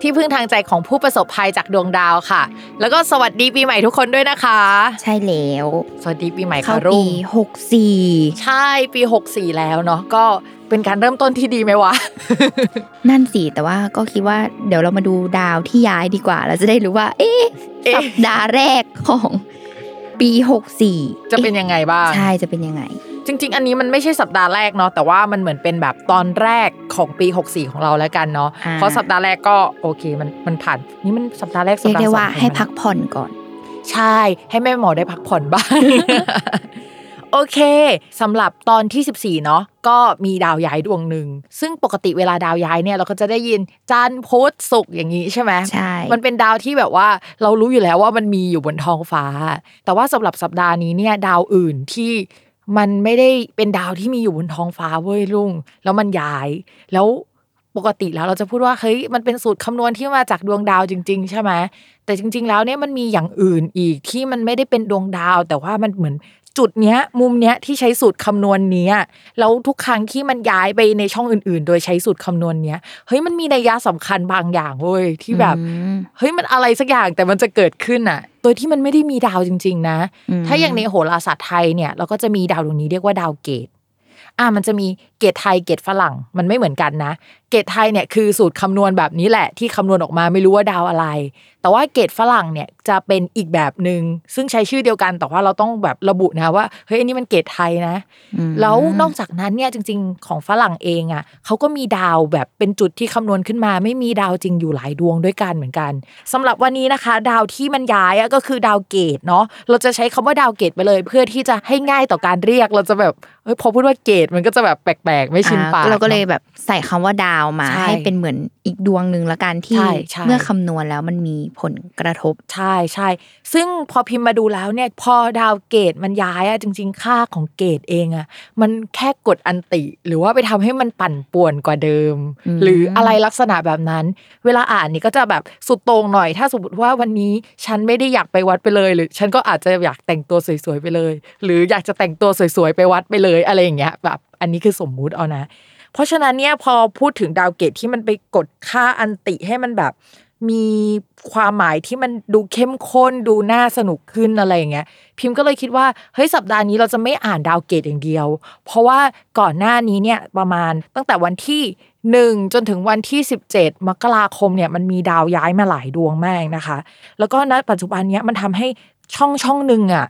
ที่พึ่งทางใจของผู้ประสบภัยจากดวงดาวค่ะ แล้วก็สวัสดีปีใหม่ทุกคนด้วยนะคะ ใช่แล้ว สวัสดีปีใหม่เข้าค่ะรุ่ปีงหกสี่ใช่ปี64แล้วเนาะก็เป็นการเริ่มต้นที่ดีไหมวะ นั่นสิ แต่ว่าก็คิดว่าเดี๋ยวเรามาดูดาวที่ย้ายดีกว่า เราจะได้รู้ว่า เอ๊ะเอ๊ะสัปดาห์แรกของปีหกสี่จะเป็นยังไงบ้าง ใช่จะเป็นยังไง จริง ๆ อันนี้มันไม่ใช่สัปดาห์แรกเนาะแต่ว่ามันเหมือนเป็นแบบตอนแรกของปี 64 ของเราแล้วกันเนาะอ่าเพราะสัปดาห์แรกก็โอเคมันมันผ่านนี่มันสัปดาห์แรกสัเรีปยกดาห์ได้สองว่าของให้มันพักผ่อนก่อน ใช่ให้แม่หมอได้พักผ่อนบ้างโอเคสำหรับตอนที่ 14 เนาะก็มีดาวย้ายดวงหนึ่ง ซึ่งปกติเวลาดาวย้ายเนี่ยเราก็จะได้ยินจันทร์พุธศุกร์อย่างนี้ใช่ไหมใช่มันเป็นดาวที่แบบว่าเรารู้อยู่แล้วว่ามันมีอยู่บนท้องฟ้า แต่ว่าสำหรับสัปดาห์นี้เนี่ยดาวอื่นที่ มันไม่ได้เป็นดาวที่มีอยู่บนท้องฟ้าเว้ยลุง แล้วมันย้าย แล้วปกติแล้วเราจะพูดว่าเฮ้ยมันเป็นสูตรคำนวณที่มาจากดวงดาวจริง ๆ ใช่ไหมแต่จริง ๆ แล้วเนี่ยมันมีอย่างอื่นอีกที่มันไม่ได้เป็นดวงดาว แต่ว่ามันเหมือน จุดเนี้ยมุมเนี้ยที่ใช้สูตรคำนวณเนี้ยแล้วทุกครั้งที่มันย้ายไปในช่องอื่น ๆ โดยใช้สูตรคำนวณเนี้ยเฮ้ยมันมีนัยยะสำคัญบางอย่างเว้ยที่แบบอืมเฮ้ยมันอะไรสักอย่างแต่มันจะเกิดขึ้นอะ โดยที่มันไม่ได้มีดาวจริง ๆ นะอืมถ้าอย่างในโหราศาสตร์ไทยเนี่ยเราก็จะมีดาวดวงนี้เรียกว่าดาวเกต อะมันจะมีเกตไทยเกตฝรั่งมันไม่เหมือนกันนะ เกตไทยเนี่ยคือสูตรคำนวณแบบนี้แหละ ที่คำนวณออกมาไม่รู้ว่าดาวอะไร แต่ว่าเกตฝรั่งเนี่ยจะเป็นอีกแบบหนึ่งซึ่งใช้ชื่อเดียวกันแต่ว่าเราต้องแบบระบุนะว่าเฮ้ยอันนี้มันเกตไทยนะอืมแล้วนอกจากนั้นเนี่ยจริง ๆ ของฝรั่งเองอะเขาก็มีดาวแบบเป็นจุดที่คำนวณขึ้นมา ไม่มีดาวจริงอยู่หลายดวงด้วยกันเหมือนกันสำหรับวันนี้นะคะ ดาวที่มันย้ายอะก็คือดาวเกตเนาะเราจะใช้คำว่าดาวเกตไปเลย เพื่อที่จะให้ง่ายต่อการเรียกเราจะแบบเอ้ยพอพูดว่าเกตมันก็จะแบบแปลกๆ ไม่ชินปากอ่เราก็เลยนอะแบบใส่คำว่าดาวมาใช่ให้เป็นเหมือนอีกดวงหนึ่งละกันที่ใช่ใช่เมื่อคำนวณแล้วมันมีผลกระทบใช่ใช่ซึ่งพอพิมพ์มาดูแล้วเนี่ยพอดาวเกตมันย้ายอะจริง ๆ ค่าของเกตเองอะมันแค่กดอันติ หรือว่าไปทำให้มันปั่นป่วนกว่าเดิมอืมหรืออะไรลักษณะแบบนั้น เวลาอ่านนี่ก็จะแบบสุดโต่งหน่อย ถ้าสมมติว่าวันนี้ฉันไม่ได้อยากไปวัดไปเลย หรือฉันก็อาจจะอยากแต่งตัวสวยๆไปเลย หรืออยากจะแต่งตัวสวยๆไปวัดไปเลยอะไรอย่างเงี้ยแบบ อันนี้คือสมมุติเอานะ เพราะฉะนั้นเนี่ยพอพูดถึงดาวเกตุที่มันไปกดค่าอันติให้มันแบบ มีความหมายที่มันดูเข้มข้นดูน่าสนุกขึ้นอะไรอย่างเงี้ย พิมพ์ก็เลยคิดว่าเฮ้ยสัปดาห์นี้เราจะไม่อ่านดาวเกตุอย่างเดียว เพราะว่าก่อนหน้านี้เนี่ยประมาณตั้งแต่วันที่หนึ่งจนถึงวันที่ 17 มกราคมเนี่ยมันมีดาวย้ายมาหลายดวงมากนะคะ แล้วก็ณปัจจุบันเนี้ยมันทำให้ช่องช่องหนึ่งอะ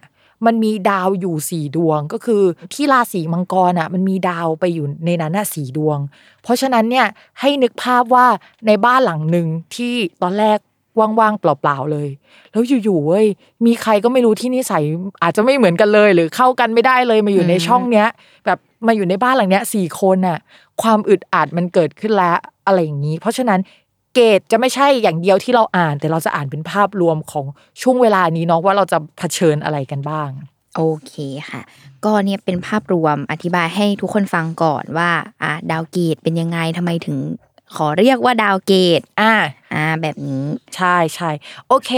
มันมีดาวอยู่สี่ดวงก็คือที่ราศีมังกรอะ มันมีดาวไปอยู่ในนั้นน่ะสี่ดวง เพราะฉะนั้นเนี่ยให้นึกภาพว่าในบ้านหลังหนึ่งที่ตอนแรกว่างๆเปล่าๆเลย แล้วอยู่ๆเว้ยมีใครก็ไม่รู้ที่นิสัยอาจจะไม่เหมือนกันเลย หรือเข้ากันไม่ได้เลยมาอยู่ในช่องเนี้ย แบบมาอยู่ในบ้านหลังเนี้ยสี่คนน่ะ ความอึดอัดมันเกิดขึ้นแล้วอะไรอย่างนี้ เพราะฉะนั้น เกตจะไม่ใช่อย่างเดียวที่เราอ่าน แต่เราจะอ่านเป็นภาพรวมของช่วงเวลานี้เนาะว่าเราจะเผชิญอะไรกันบ้าง โอเคค่ะ ก็เนี่ยเป็นภาพรวมอธิบายให้ทุกคนฟังก่อนว่าอะดาวเกตุเป็นยังไงทำไมถึงขอเรียกว่าดาวเกตุ อ่า อ่า แบบนี้ ใช่ใช่ โอเค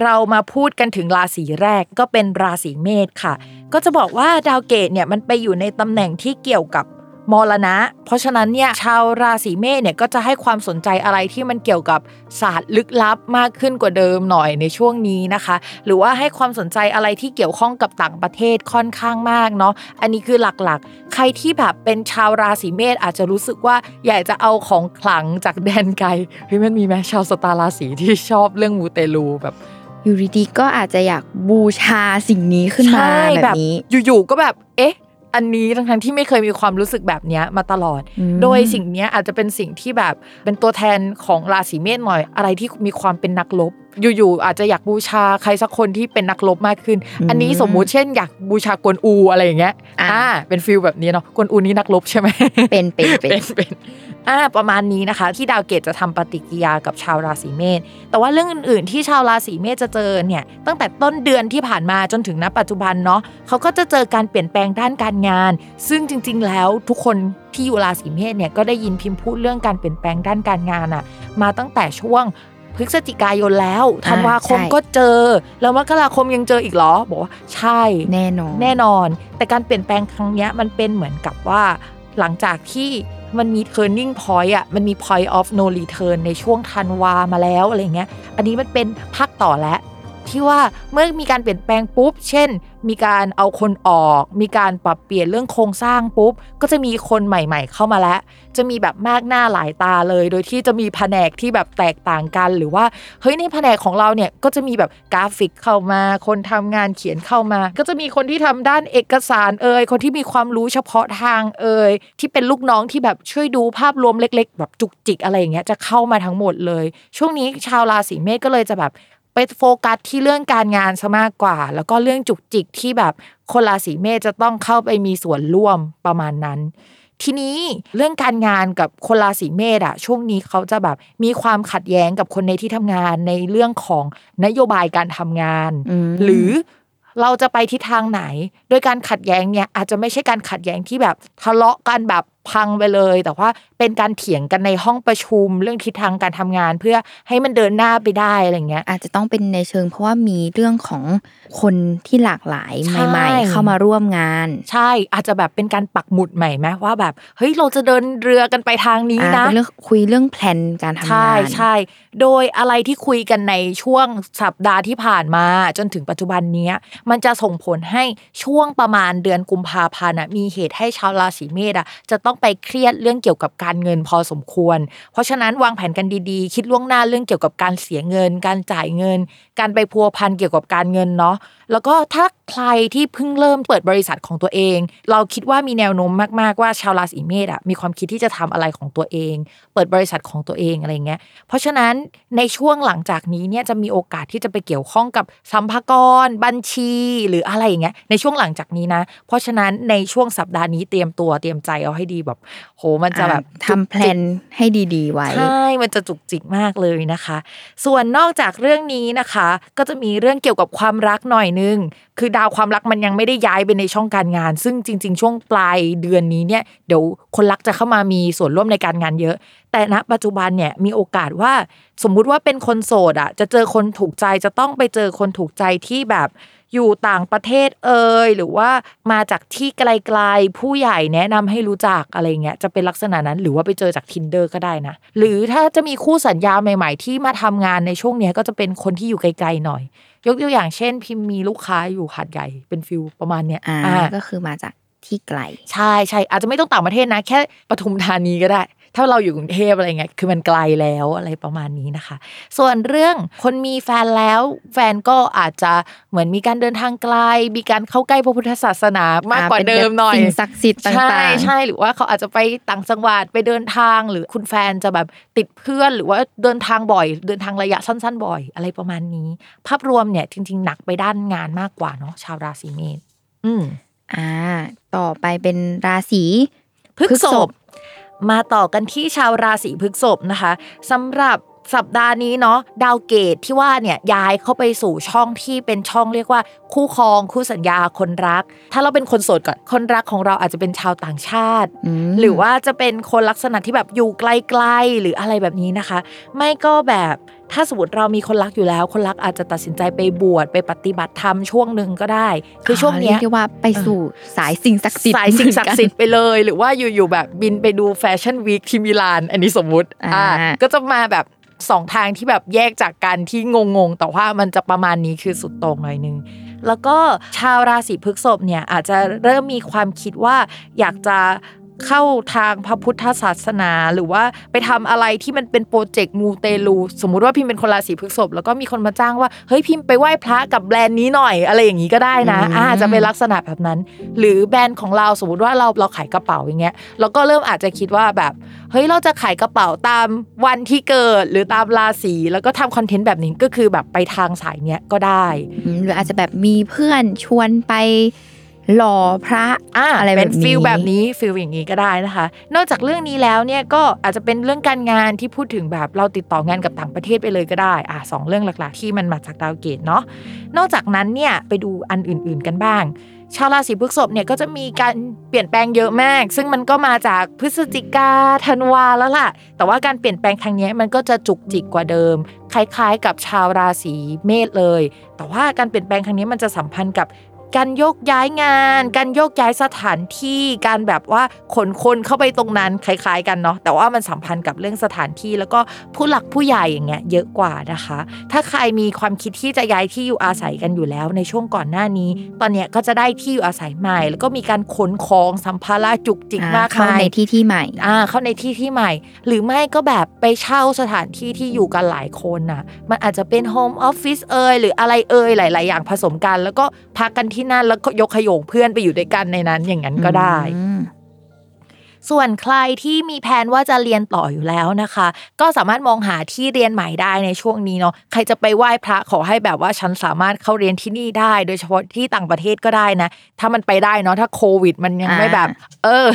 เรามาพูดกันถึงราศีแรกก็เป็นราศีเมษค่ะ ก็จะบอกว่าดาวเกตุเนี่ยมันไปอยู่ในตำแหน่งที่เกี่ยวกับ มรณะ เพราะฉะนั้นเนี่ยชาวราศีเมษเนี่ยก็จะให้ความสนใจอะไรที่มันเกี่ยวกับศาสตร์ลึกลับมากขึ้นกว่าเดิมหน่อยในช่วงนี้นะคะ หรือว่าให้ความสนใจอะไรที่เกี่ยวข้องกับต่างประเทศค่อนข้างมากเนาะอันนี้คือหลักๆ ใครที่แบบเป็นชาวราศีเมษอาจจะรู้สึกว่าอยากจะเอาของขลังจากแดนไกลเฮ้ยมันมีไหมชาวสตาร์ราศีที่ชอบเรื่องมูเตลูแบบอยู่ดีๆก็อาจจะอยากบูชาสิ่งนี้ขึ้นมาใช่แบบนี้ อยู่ๆก็แบบ เอ๊ะ อันนี้ทั้งๆที่ไม่เคยมีความรู้สึกแบบเนี้ยมาตลอดอืมโดยสิ่งเนี้ยอาจจะเป็นสิ่งที่แบบเป็นตัวแทนของราศีเมษหน่อยอะไรที่มีความเป็นนักรบ อยู่ๆอาจจะอยากบูชาใครสักคนที่เป็นนักรบมากขึ้น อันนี้สมมุติเช่น อยากบูชากวนอูอะไรอย่างเงี้ยอ่าอ่าเป็น feel แบบนี้เนาะกวนอูนี่นักรบใช่ไหมเป็นเป็นเป็นเป็นเป็นอ่าประมาณนี้นะคะ ที่ดาวเกตุจะทำปฏิกิริยากับชาวราศีเมษแต่ว่าเรื่องอื่น ๆ ที่ชาวราศีเมษจะเจอเนี่ยตั้งแต่ต้นเดือนที่ผ่านมาจนถึงณปัจจุบันเนาะเขาก็จะเจอการเปลี่ยนแปลงด้านการงาน ซึ่งจริง ๆ แล้วทุกคนที่อยู่ราศีเมษเนี่ยก็ได้ยินพิมพ์พูดเรื่องการเปลี่ยนแปลงด้านการงานอะมาตั้งแต่ช่วง พฤศจิกายนแล้วธันวาคมใช่ก็เจอ แล้วมกราคมยังเจออีกเหรอ บอกว่าใช่แน่นอนแน่นอน แต่การเปลี่ยนแปลงครั้งเนี้ยมันเป็นเหมือนกับว่า หลังจากที่มันมี turning point อะ มันมี point of no return ในช่วงธันวามาแล้วอะไรเงี้ย อันนี้มันเป็นภาคต่อแล้ว ที่ว่าเมื่อมีการเปลี่ยนแปลงปุ๊บ เช่น มีการเอาคนออก มีการปรับเปลี่ยนเรื่องโครงสร้างปุ๊บ ก็จะมีคนใหม่ ๆ เข้ามาแล้ว จะมีแบบมากหน้าหลายตาเลย โดยที่จะมีแผนกที่แบบแตกต่างกัน หรือว่าเฮ้ยในแผนกของเราเนี่ยก็จะมีแบบกราฟิกเข้ามา คนทำงานเขียนเข้ามา ก็จะมีคนที่ทำด้านเอกสารเอ่ยคนที่มีความรู้เฉพาะทางเอ่ยที่เป็นลูกน้องที่แบบช่วยดูภาพรวมเล็ก ๆ แบบจุกจิกอะไรอย่างเงี้ยจะเข้ามาทั้งหมดเลย ช่วงนี้ชาวราศีเมษก็เลยจะแบบ ไปโฟกัสที่เรื่องการงานซะมากกว่า แล้วก็เรื่องจุกจิกที่แบบคนราศีเมษจะต้องเข้าไปมีส่วนร่วมประมาณนั้น ทีนี้เรื่องการงานกับคนราศีเมษอะช่วงนี้เขาจะแบบมีความขัดแย้งกับคนในที่ทำงานในเรื่องของนโยบายการทำงานอืมหรือเราจะไปทิศทางไหน โดยการขัดแย้งเนี่ยอาจจะไม่ใช่การขัดแย้งที่แบบทะเลาะกันแบบ พังไปเลย แต่ว่าเป็นการเถียงกันในห้องประชุมเรื่องทิศทางการทำงาน เพื่อให้มันเดินหน้าไปได้อะไรเงี้ยอาจจะต้องเป็นในเชิง เพราะว่ามีเรื่องของคนที่หลากหลายใช่ใหม่ๆ เข้ามาร่วมงาน ใช่อาจจะแบบเป็นการปักหมุดใหม่ไหมว่าแบบเฮ้ยเราจะเดินเรือกันไปทางนี้อ่านะเป็นเรื่องคุยเรื่องแผนการทำงานใช่ใช่โดยอะไรที่คุยกันในช่วงสัปดาห์ที่ผ่านมาจนถึงปัจจุบันเนี้ยมันจะส่งผลให้ช่วงประมาณเดือนกุมภาพันธ์อะมีเหตุให้ชาวราศีเมษอะจะต้องไปเครียดเรื่องเกี่ยวกับการเงินพอสมควร เพราะฉะนั้นวางแผนกันดีๆ คิดล่วงหน้าเรื่องเกี่ยวกับการเสียเงิน การจ่ายเงิน การไปพัวพันเกี่ยวกับการเงินเนาะแล้วก็ถ้าใครที่เพิ่งเริ่มเปิดบริษัทของตัวเอง เราคิดว่ามีแนวโน้มมากๆว่าชาวราศีเมษอะมีความคิดที่จะทำอะไรของตัวเอง เปิดบริษัทของตัวเองอะไรเงี้ย เพราะฉะนั้นในช่วงหลังจากนี้เนี่ยจะมีโอกาสที่จะไปเกี่ยวข้องกับสัมภากรบัญชีหรืออะไรอย่างเงี้ยในช่วงหลังจากนี้นะ เพราะฉะนั้นในช่วงสัปดาห์นี้เตรียมตัวเตรียมใจเอาให้ดีแบบ โหมันจะแบบอ่าทำแพลนให้ดีๆไว้ใช่มันจะจุกจิกมากเลยนะคะ ส่วนนอกจากเรื่องนี้นะคะ ก็จะมีเรื่องเกี่ยวกับความรักหน่อยนึง คือดาวความรักมันยังไม่ได้ย้ายไปในช่องการงาน ซึ่งจริง ๆ ช่วงปลายเดือนนี้เนี่ยเดี๋ยวคนรักจะเข้ามามีส่วนร่วมในการงานเยอะ แต่ณปัจจุบันเนี่ยมีโอกาสว่าสมมุติว่าเป็นคนโสดอะจะเจอคนถูกใจจะต้องไปเจอคนถูกใจที่แบบ อยู่ต่างประเทศเอ่ยหรือว่ามาจากที่ไกลๆผู้ใหญ่แนะนำให้รู้จักอะไรเงี้ยจะเป็นลักษณะนั้นหรือว่าไปเจอจาก tinder ก็ได้นะ หรือถ้าจะมีคู่สัญญาใหม่ ๆ ที่มาทำงานในช่วงเนี้ยก็จะเป็นคนที่อยู่ไกลๆหน่อย ยกตัวอย่างเช่น พิมพ์มีลูกค้าอยู่หาดใหญ่เป็นฟิลประมาณเนี้ยอ่าอ่าก็คือมาจากที่ไกล ใช่ใช่อาจจะไม่ต้องต่างประเทศนะ แค่ปทุมธานีก็ได้ ถ้าเราอยู่กรุงเทพอะไรเงี้ยคือมันไกลแล้วอะไรประมาณนี้นะคะ ส่วนเรื่องคนมีแฟนแล้ว แฟนก็อาจจะเหมือนมีการเดินทางไกล มีการเข้าใกล้พระพุทธศาสนามากกว่าเดิมหน่อยสิ่งศักดิ์สิทธิ์ต่างๆใช่ใช่หรือว่าเขาอาจจะไปต่างจังหวัดไปเดินทางหรือคุณแฟนจะแบบติดเพื่อนหรือว่าเดินทางบ่อย เดินทางระยะสั้น ๆ บ่อย อะไรประมาณนี้ ภาพรวมเนี่ยจริง ๆ หนักไปด้านงานมากกว่าเนาะชาวราศีเมษอืมอ่า ต่อไปเป็นราศีพฤษภ มาต่อกันที่ชาวราศีพฤษภนะคะสำหรับ สัปดาห์นี้เนาะดาวเกตที่ว่าเนี่ยย้ายเข้าไปสู่ช่องที่เป็นช่องเรียกว่า คู่ครองคู่สัญญาคนรัก ถ้าเราเป็นคนโสดก่อนคนรักของเราอาจจะเป็นชาวต่างชาติอืมหรือว่าจะเป็นคนลักษณะที่แบบอยู่ไกลๆหรืออะไรแบบนี้นะคะ ไม่ก็แบบถ้าสมมติเรามีคนรักอยู่แล้ว คนรักอาจจะตัดสินใจไปบวชไปปฏิบัติธรรมช่วงหนึ่งก็ได้ คือช่วงเนี้ยเรียกได้ว่าไปสู่สายสิ่งศักดิ์สิทธิ์สายสิ่งศักดิ์สิทธิ์ไปเลย หรือว่าอยู่ๆแบบบินไปดูแฟชั่นวีคที่มิลาน อันนี้สมมุติอ่าก็จะมาแบบ สองทางที่แบบแยกจากกันที่งงๆ แต่ว่ามันจะประมาณนี้คือสุดตรงหน่อยนึงแล้วก็ชาวราศีพฤษภเนี่ยอาจจะเริ่มมีความคิดว่าอยากจะ เข้าทางพระพุทธศาสนาหรือว่าไปทำอะไรที่มันเป็นโปรเจกต์มูเตลูสมมุติว่าพิมเป็นคนราศีพฤษภแล้วก็มีคนมาจ้างว่าเฮ้ยพิมไปไหว้พระกับแบรนด์นี้หน่อย อะไรอย่างนี้ก็ได้นะอาจจะเป็นลักษณะแบบนั้น หรือแบรนด์ของเราสมมติว่าเราเราขายกระเป๋าอย่างเงี้ยเราก็เริ่มอาจจะคิดว่าแบบเฮ้ยเราจะขายกระเป๋าตามวันที่เกิดหรือตามราศีแล้วก็ทำคอนเทนต์แบบนี้ก็คือแบบไปทางสายเนี้ยก็ได้อืมหรืออาจจะแบบมีเพื่อนชวนไป หล่อพระอ่าอะไรเป็นแบบนี้ feel แบบนี้ feel อย่างนี้ก็ได้นะคะ นอกจากเรื่องนี้แล้วเนี่ยก็อาจจะเป็นเรื่องการงานที่พูดถึงแบบเราติดต่องานกับต่างประเทศไปเลยก็ได้อ่าสองเรื่องหลักๆ ที่มันมาจากดาวเกตุเนาะนอกจากนั้นเนี่ยไปดูอันอื่น ๆกันบ้าง ชาวราศีพฤษภเนี่ยก็จะมีการเปลี่ยนแปลงเยอะมาก ซึ่งมันก็มาจากพฤศจิกาธันวาแล้วล่ะ แต่ว่าการเปลี่ยนแปลงครั้งนี้มันก็จะจุกจิกกว่าเดิม คล้าย ๆ กับชาวราศีเมษเลย แต่ว่าการเปลี่ยนแปลงครั้งนี้มันจะสัมพันธ์กับ การโยกย้ายงาน การโยกย้ายสถานที่ การแบบว่าขนคนเข้าไปตรงนั้นคล้าย ๆ กันเนาะแต่ว่ามันสัมพันธ์กับเรื่องสถานที่ แล้วก็ผู้หลักผู้ใหญ่อย่างเงี้ยเยอะกว่านะคะ ถ้าใครมีความคิดที่จะย้ายที่อยู่อาศัยกันอยู่แล้วในช่วงก่อนหน้านี้ ตอนเนี้ยก็จะได้ที่อยู่อาศัยใหม่ แล้วก็มีการขนของสัมภาระจุกจิกอ่ามากเข้ามายในที่ที่ใหม่อ่าเข้าในที่ที่ใหม่ หรือไม่ก็แบบไปเช่าสถานที่ที่อยู่กันหลายคนน่ะ มันอาจจะเป็นโฮมออฟฟิศเอยหรืออะไรเอยหลาย ๆ อย่างผสมกัน แล้วก็พักกันที่นั่นแล้วก็ยกขยงเพื่อนไปอยู่ด้วยกันในนั้นอย่างนั้นก็ได้อืมส่วนใครที่มีแผนว่าจะเรียนต่ออยู่แล้วนะคะ ก็สามารถมองหาที่เรียนใหม่ได้ในช่วงนี้เนาะใครจะไปไหว้พระขอให้แบบว่าฉันสามารถเข้าเรียนที่นี่ได้ โดยเฉพาะที่ต่างประเทศก็ได้นะ ถ้ามันไปได้เนาะถ้าโควิด มันยังไม่แบบ เออ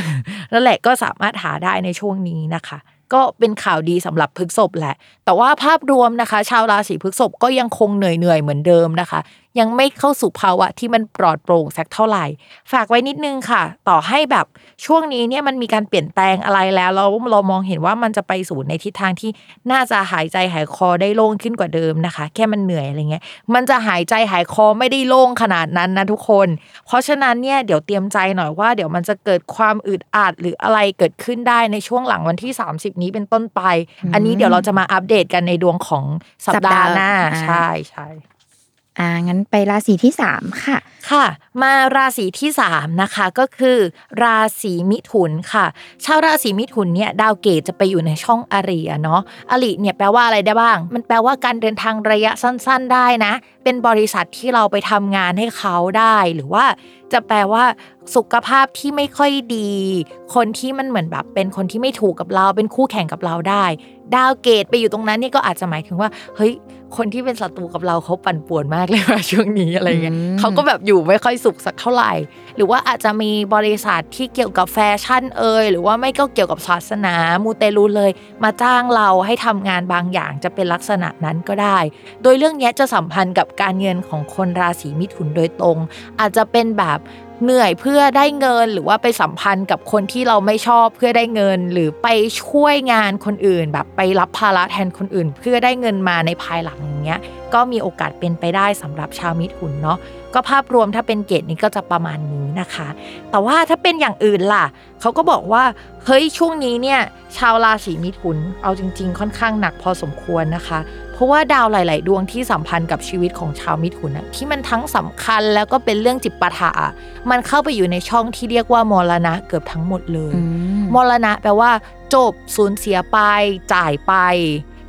นั่นแหละก็สามารถหาได้ในช่วงนี้นะคะก็เป็นข่าวดีสำหรับพฤษภแหละ แต่ว่าภาพรวมนะคะ ชาวราศีพฤษภก็ยังคงเหนื่อยๆเหมือนเดิมนะคะ ยังไม่เข้าสู่ภาวะที่มันปลอดโปร่งสักเท่าไหร่ ฝากไว้นิดนึงค่ะ ต่อให้แบบช่วงนี้เนี่ยมันมีการเปลี่ยนแปลงอะไรแล้วเราเรามองเห็นว่ามันจะไปสู่ในทิศทางที่น่าจะหายใจหายคอได้โล่งขึ้นกว่าเดิมนะคะ แค่มันเหนื่อยอะไรเงี้ยมันจะหายใจหายคอไม่ได้โล่งขนาดนั้นนะทุกคน เพราะฉะนั้นเนี่ยเดี๋ยวเตรียมใจหน่อยว่าเดี๋ยวมันจะเกิดความอึดอัดหรืออะไรเกิดขึ้นได้ในช่วงหลังวันที่ 30 นี้เป็นต้นไป อันนี้เดี๋ยวเราจะมาอัปเดตกันในดวงของสัปดาห์หน้าสัปดาห์ใช่ใช่ อ่างั้นไปราศีที่สามค่ะ ค่ะ มาราศีที่สามนะคะก็คือ ราศีมิถุนค่ะ ชาวราศีมิถุนเนี่ยดาวเกตจะไปอยู่ในช่องอริอะเนาะอริเนี่ยแปลว่าอะไรได้บ้าง มันแปลว่าการเดินทางระยะสั้น ๆ ได้นะ เป็นบริษัทที่เราไปทำงานให้เขาได้หรือว่าจะแปลว่าสุขภาพที่ไม่ค่อยดี คนที่มันเหมือนแบบเป็นคนที่ไม่ถูกกับเรา เป็นคู่แข่งกับเราได้ ดาวเกตไปอยู่ตรงนั้นนี่ก็อาจจะหมายถึงว่าเฮ้ย คนที่เป็นศัตรูกับเราเขาปั่นป่วนมากเลยว่าช่วงนี้อะไรเงี้ยอืมเขาก็แบบอยู่ไม่ค่อยสุขสักเท่าไหร่ หรือว่าอาจจะมีบริษัทที่เกี่ยวกับแฟชั่นเอยหรือว่าไม่ก็เกี่ยวกับศาสนามูเตลูเลย มาจ้างเราให้ทำงานบางอย่างจะเป็นลักษณะนั้นก็ได้ โดยเรื่องเนี้ยจะสัมพันธ์กับการเงินของคนราศีมิถุนโดยตรง อาจจะเป็นแบบ เหนื่อยเพื่อได้เงินหรือว่าไปสัมพันธ์กับคนที่เราไม่ชอบเพื่อได้เงิน หรือไปช่วยงานคนอื่น แบบไปรับภาระแทนคนอื่น เพื่อได้เงินมาในภายหลังอย่างเงี้ยก็มีโอกาสเป็นไปได้สำหรับชาวมิถุนเนาะก็ภาพรวมถ้าเป็นเกรดนี้ก็จะประมาณนี้นะคะ แต่ว่าถ้าเป็นอย่างอื่นล่ะเขาก็บอกว่าเฮ้ยช่วงนี้เนี่ยชาวราศีมิถุนเอาจริง ๆ ค่อนข้างหนักพอสมควรนะคะ ราะว่าดาวหลาย ๆ ดวงที่สัมพันธ์กับชีวิตของชาวมิถุนอะที่มันทั้งสำคัญแล้วก็เป็นเรื่องจิปาถะอะมันเข้าไปอยู่ในช่องที่เรียกว่ามรณะเกือบทั้งหมดเลยอืมมรณะแปลว่า จบสูญเสียไป จ่ายไป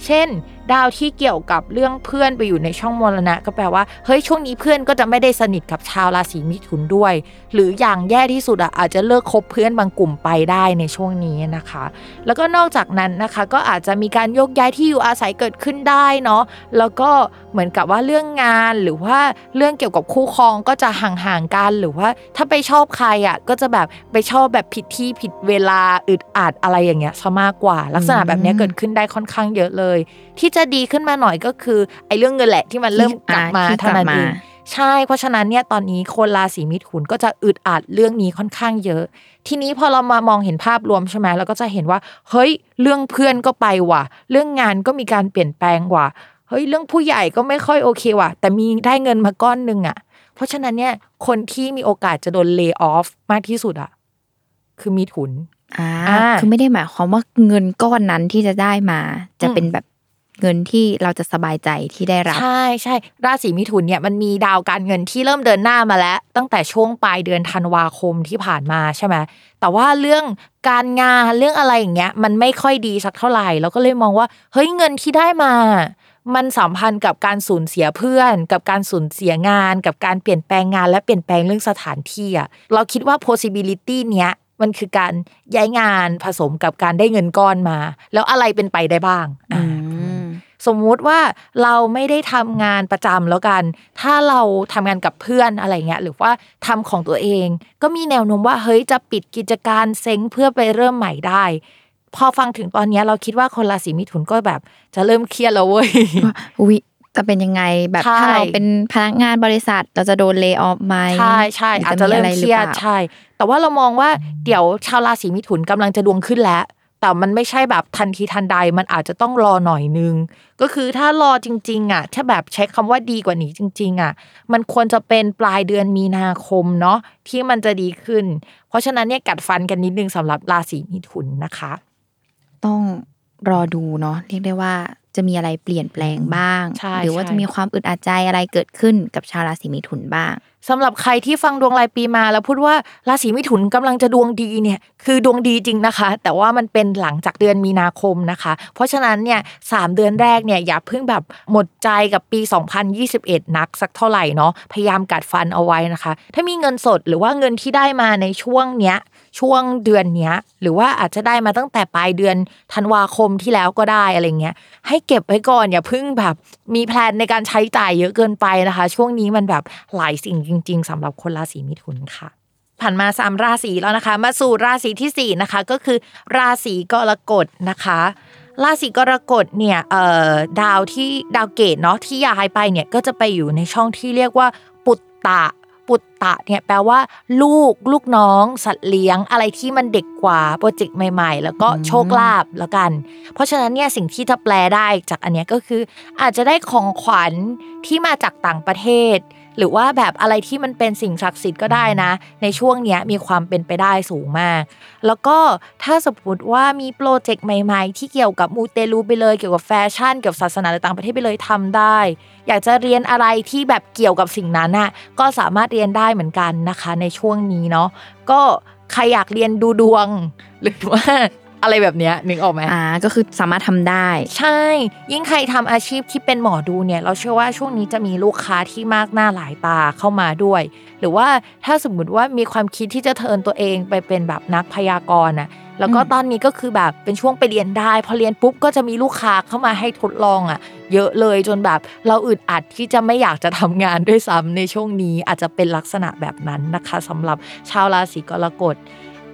เช่น ดาวที่เกี่ยวกับเรื่องเพื่อนไปอยู่ในช่องมรณะ ก็แปลว่าเฮ้ยช่วงนี้เพื่อนก็จะไม่ได้สนิทกับชาวราศีมิถุนด้วย หรืออย่างแย่ที่สุดอะอาจจะเลิกคบเพื่อนบางกลุ่มไปได้ในช่วงนี้นะคะ แล้วก็นอกจากนั้นนะคะก็อาจจะมีการยกย้ายที่อยู่อาศัยเกิดขึ้นได้เนาะแล้วก็เหมือนกับว่าเรื่องงานหรือว่าเรื่องเกี่ยวกับคู่ครองก็จะห่างๆกันหรือว่าถ้าไปชอบใครอะก็จะแบบไปชอบแบบผิดที่ผิดเวลาอึดอัดอะไรอย่างเงี้ยซะมากกว่า ลักษณะแบบเนี้ยเกิดขึ้นได้ค่อนข้างเยอะเลย ที่จะดีขึ้นมาหน่อยก็คือไอ้เรื่องเงินแหละที่มันเริ่มกลับมาที่เท่านั้นกลับเอมางใช่ เพราะฉะนั้นเนี่ยตอนนี้คนราศีมิถุนก็จะอึดอัดเรื่องนี้ค่อนข้างเยอะ ทีนี้พอเรามามองเห็นภาพรวมใช่ไหมเราก็จะเห็นว่า เฮ้ย เรื่องเพื่อนก็ไปว่ะ เรื่องงานก็มีการเปลี่ยนแปลงว่ะเฮ้ยเรื่องผู้ใหญ่ก็ไม่ค่อยโอเคว่ะ แต่มีได้เงินมาก้อนหนึ่งอะ เพราะฉะนั้นเนี่ยคนที่มีโอกาสจะโดนเลิกออฟมากที่สุดอะคือมิถุนอ่าอ่าคือไม่ได้หมายความว่าเงินก้อนนั้นที่จะได้มา จะอืมเป็นแบบ เงินที่เราจะสบายใจที่ได้รับ ใช่ใช่ราศีมิถุนเนี่ยมันมีดาวการเงินที่เริ่มเดินหน้ามาแล้ว ตั้งแต่ช่วงปลายเดือนธันวาคมที่ผ่านมาใช่ไหมแต่ว่าเรื่องการงานเรื่องอะไรอย่างเงี้ย มันไม่ค่อยดีสักเท่าไหร่เราก็เลยมองว่า เฮ้ยเงินที่ได้มา มันสัมพันธ์กับการสูญเสียเพื่อน กับการสูญเสียงาน กับการเปลี่ยนแปลงงาน และเปลี่ยนแปลงเรื่องสถานที่อะเราคิดว่า possibility เนี้ยมันคือการย้ายงานผสมกับการได้เงินก้อนมา แล้วอะไรเป็นไปได้บ้างอ่า สมมุติว่าเราไม่ได้ทำงานประจำแล้วกัน ถ้าเราทำงานกับเพื่อนอะไรเงี้ยหรือว่าทำของตัวเอง ก็มีแนวโน้มว่าเฮ้ยจะปิดกิจการเซ้งเพื่อไปเริ่มใหม่ได้ พอฟังถึงตอนเนี้ยเราคิดว่าคนราศีมิถุนก็แบบ จะเริ่มเครียดแล้วเว้ยว่าวิจะเป็นยังไงแบบใช่ถ้าเราเป็นพนักงานบริษัทเราจะโดนเล y o ออฟไหมใช่ใช่หอาจจะเริ่มมีเครียดหอปล่าใช่ แต่ว่าเรามองว่าเดี๋ยวชาวราศีมิถุนกำลังจะดวงขึ้นแล้ว แต่มันไม่ใช่แบบทันทีทันใดมันอาจจะต้องรอหน่อยนึง ก็คือถ้ารอจริง ๆ อะ ถ้าแบบใช้คำว่าดีกว่านี้จริง ๆ อะ มันควรจะเป็นปลายเดือนมีนาคมเนาะที่มันจะดีขึ้น เพราะฉะนั้นเนี่ยกัดฟันกันนิดนึงสำหรับราศีมิถุนนะคะ ต้องรอดูเนาะเรียกได้ว่า จะมีอะไรเปลี่ยนแปลงบ้างใช่หรือว่าใช่จะมีความอึดอัดใจอะไรเกิดขึ้นกับชาวราศีมิถุนบ้างสำหรับใครที่ฟังดวงรายปีมาแล้วพูดว่าราศีมิถุนกำลังจะดวงดีเนี่ยคือดวงดีจริงนะคะ แต่ว่ามันเป็นหลังจากเดือนมีนาคมนะคะ เพราะฉะนั้นเนี่ยสามเดือนแรกเนี่ยอย่าเพิ่งแบบหมดใจกับปี 2021 นักสักเท่าไหร่เนาะพยายามกัดฟันเอาไว้นะคะ ถ้ามีเงินสดหรือว่าเงินที่ได้มาในช่วงเนี้ย ช่วงเดือนเนี้ย หรือว่าอาจจะได้มาตั้งแต่ปลายเดือนธันวาคมที่แล้วก็ได้อะไรเงี้ย ให้เก็บไว้ก่อนอย่าเพิ่งแบบ มีแพลนในการใช้จ่ายเยอะเกินไปนะคะ ช่วงนี้มันแบบหลายสิ่งจริง ๆสำหรับคนราศีมิถุนค่ะผ่านมาสามราศีแล้วนะคะ มาสู่ราศีที่สี่นะคะ ก็คือราศีกรกฎนะคะราศีกรกฎเนี่ยเอ่อดาวที่ดาวเกตเนาะที่ย้ายไปเนี่ยก็จะไปอยู่ในช่องที่เรียกว่าปุตตะ ปุตตะเนี่ยแปลว่า ลูกลูกน้อง สัตว์เลี้ยง อะไรที่มันเด็กกว่าโปรเจกต์ใหม่ ๆ แล้วก็โชคลาภแล้วกัน เพราะฉะนั้นเนี่ยสิ่งที่จะแปลได้จากอันเนี้ยก็คือ อาจจะได้ของขวัญที่มาจากต่างประเทศ หรือว่าแบบอะไรที่มันเป็นสิ่งศักดิ์สิทธิ์ก็ได้นะ ในช่วงเนี้ยมีความเป็นไปได้สูงมาก แล้วก็ถ้าสมมติว่ามีโปรเจกต์ใหม่ๆ ที่เกี่ยวกับมูเตลูไปเลยเกี่ยวกับแฟชั่นเกี่ยวกับศาสนาหรือต่างประเทศไปเลยทำได้ อยากจะเรียนอะไรที่แบบเกี่ยวกับสิ่งนั้นน่ะก็สามารถเรียนได้เหมือนกันนะคะ ในช่วงนี้เนาะก็ใครอยากเรียนดูดวง หรือว่า อะไรแบบเนี้ยนึกออกไหมอ่าก็คือสามารถทำได้ ใช่ ยิ่งใครทำอาชีพที่เป็นหมอดูเนี่ย เราเชื่อว่าช่วงนี้จะมีลูกค้าที่มากหน้าหลายตาเข้ามาด้วย หรือว่าถ้าสมมุติว่ามีความคิดที่จะเทิร์นตัวเองไปเป็นแบบนักพยากรณ์น่ะแล้วก็อืมตอนนี้ก็คือแบบเป็นช่วงไปเรียนได้ พอเรียนปุ๊บก็จะมีลูกค้าเข้ามาให้ทดลองอะ เยอะเลยจนแบบเราอึดอัดที่จะไม่อยากจะทำงานด้วยซ้ำในช่วงนี้อาจจะเป็นลักษณะแบบนั้นนะคะสำหรับชาวราศีกรกฎ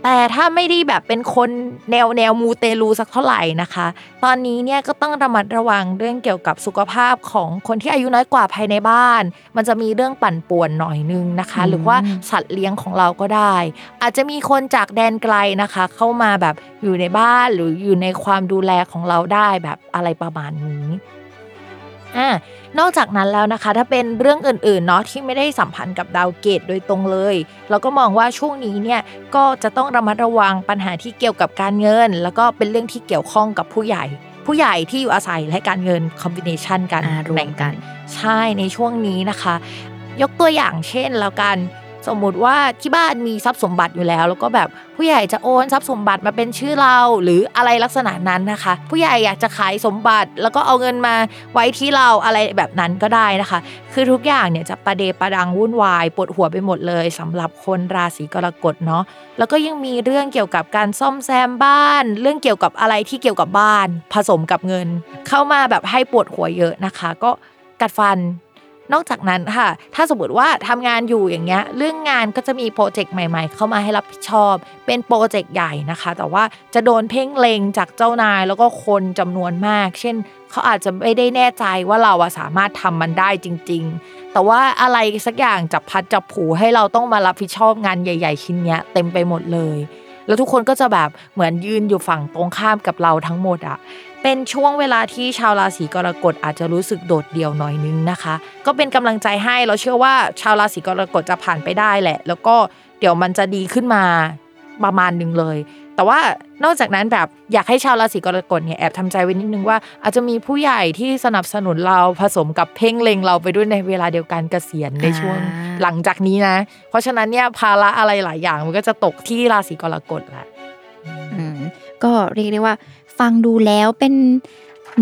แต่ถ้าไม่ได้แบบเป็นคนแนวแนวมูเตลูสักเท่าไหร่นะคะ ตอนนี้เนี่ยก็ต้องระมัดระวังเรื่องเกี่ยวกับสุขภาพของคนที่อายุน้อยกว่าภายในบ้าน มันจะมีเรื่องปั่นป่วนหน่อยนึงนะคะอืมหรือว่าสัตว์เลี้ยงของเราก็ได้ อาจจะมีคนจากแดนไกลนะคะ เข้ามาแบบอยู่ในบ้านหรืออยู่ในความดูแลของเราได้แบบอะไรประมาณนี้ อ่านอกจากนั้นแล้วนะคะ ถ้าเป็นเรื่องอื่นๆเนาะที่ไม่ได้สัมพันธ์กับดาวเกตโดยตรงเลย เราก็มองว่าช่วงนี้เนี่ยก็จะต้องระมัดระวังปัญหาที่เกี่ยวกับการเงิน แล้วก็เป็นเรื่องที่เกี่ยวข้องกับผู้ใหญ่ ผู้ใหญ่ที่อยู่อาศัยและการเงินคอมบิเนชันกันอ่ารวมกัน ใช่ในช่วงนี้นะคะ ยกตัวอย่างเช่นแล้วกัน สมมุติว่าที่บ้านมีทรัพย์สมบัติอยู่แล้ว แล้วก็แบบผู้ใหญ่จะโอนทรัพย์สมบัติมาเป็นชื่อเราหรืออะไรลักษณะนั้นนะคะ ผู้ใหญ่อยากจะขายสมบัติแล้วก็เอาเงินมาไว้ที่เราอะไรแบบนั้นก็ได้นะคะ คือทุกอย่างเนี่ยจะประเดประดังวุ่นวายปวดหัวไปหมดเลยสำหรับคนราศีกรกฎเนาะแล้วก็ยังมีเรื่องเกี่ยวกับการซ่อมแซมบ้าน เรื่องเกี่ยวกับอะไรที่เกี่ยวกับบ้าน ผสมกับเงิน เข้ามาแบบให้ปวดหัวเยอะนะคะ ก็กัดฟัน นอกจากนั้นค่ะ ถ้าสมมติว่าทำงานอยู่อย่างเงี้ย เรื่องงานก็จะมีโปรเจกต์ใหม่ ๆ เข้ามาให้รับผิดชอบ เป็นโปรเจกต์ใหญ่นะคะ แต่ว่าจะโดนเพ่งเลงจากเจ้านายแล้วก็คนจำนวนมาก เช่น เขาอาจจะไม่ได้แน่ใจว่าเราสามารถทำมันได้จริง ๆ แต่ว่าอะไรสักอย่างจับพัดจับผูให้เราต้องมารับผิดชอบงานใหญ่ ๆ ชิ้นเนี้ยเต็มไปหมดเลย แล้วทุกคนก็จะแบบเหมือนยืนอยู่ฝั่งตรงข้ามกับเราทั้งหมดอะ เป็นช่วงเวลาที่ชาวราศีกรกฎอาจจะรู้สึกโดดเดี่ยวหน่อยนึงนะคะ ก็เป็นกำลังใจให้เราเชื่อว่าชาวราศีกรกฎจะผ่านไปได้แหละ แล้วก็เดี๋ยวมันจะดีขึ้นมาประมาณหนึ่งเลย แต่ว่านอกจากนั้นแบบอยากให้ชาวราศีกรกฎเนี่ยแอบทำใจไว้นิดนึงว่าอาจจะมีผู้ใหญ่ที่สนับสนุนเราผสมกับเพ่งเล็งเราไปด้วยในเวลาเดียวกันเกษียณในช่วงอ่าหลังจากนี้นะ เพราะฉะนั้นเนี่ยภาระอะไรหลายอย่างมันก็จะตกที่ราศีกรกฎแหละอืมก็เรียกได้ว่า ฟังดูแล้วเป็น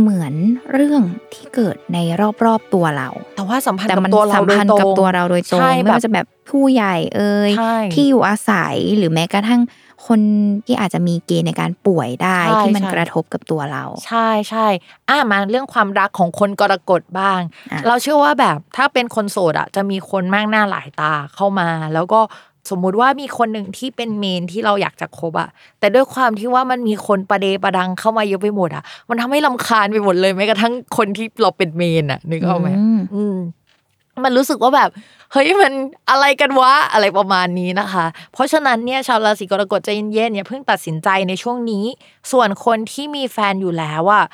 เหมือนเรื่องที่เกิดในรอบๆตัวเรา แต่ว่าสัมพันธ์แต่กับมันตัวเราสัมโดยพันธ์ตรกับงตัวเราโดยตรงใช่ไม่แบบว่าจะแบบผู้ใหญ่เอ่ยใช่ที่อยู่อาศัยหรือแม้กระทั่งคนที่อาจจะมีเกณฑ์ในการป่วยได้ใช่ที่มันใช่กระทบกับตัวเรา ใช่ใช่อะมาเรื่องความรักของคนกรกฎบ้างอะเราเชื่อว่าแบบถ้าเป็นคนโสดอะจะมีคนมากหน้าหลายตาเข้ามา แล้วก็ สมมุติว่ามีคนหนึ่งที่เป็นเมนที่เราอยากจะคบอะแต่ด้วยความที่ว่ามันมีคนประเดประดังเข้ามาเยอะไปหมดอะมันทำให้ลำคาญไปหมดเลยแม้กระทั่งคนที่เราเป็นเมนอะนึกออกไหมอืมอืมมันรู้สึกว่าแบบเฮ้ยมันอะไรกันวะอะไรประมาณนี้นะคะ เพราะฉะนั้นเนี่ยชาวราศีกรกฎใจเย็นๆอย่าเพิ่งตัดสินใจในช่วงนี้ ส่วนคนที่มีแฟนอยู่แล้วอะ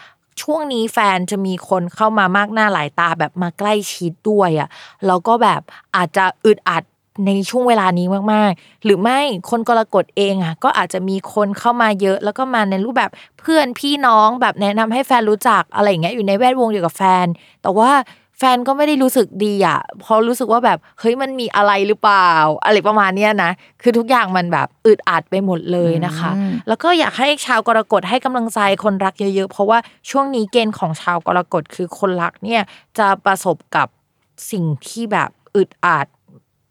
ช่วงนี้แฟนจะมีคนเข้ามามากหน้าหลายตาแบบมาใกล้ชิดด้วยอะแล้วก็แบบอาจจะอึดอัด ในช่วงเวลานี้มากๆ หรือไม่คนกรกฎเองอะก็อาจจะมีคนเข้ามาเยอะ แล้วก็มาในรูปแบบเพื่อนพี่น้องแบบแนะนำให้แฟนรู้จักอะไรอย่างเงี้ยอยู่ในแวดวงเดียวกับแฟน แต่ว่าแฟนก็ไม่ได้รู้สึกดีอะเพราะรู้สึกว่าแบบเฮ้ยมันมีอะไรหรือเปล่า อะไรประมาณเนี้ยนะ คือทุกอย่างมันแบบอึดอัดไปหมดเลยนะคะอืมแล้วก็อยากให้ชาวกรกฎให้กำลังใจคนรักเยอะๆ เพราะว่าช่วงนี้เกณฑ์ของชาวกรกฎคือคนรักเนี่ยจะประสบกับสิ่งที่แบบอึดอัด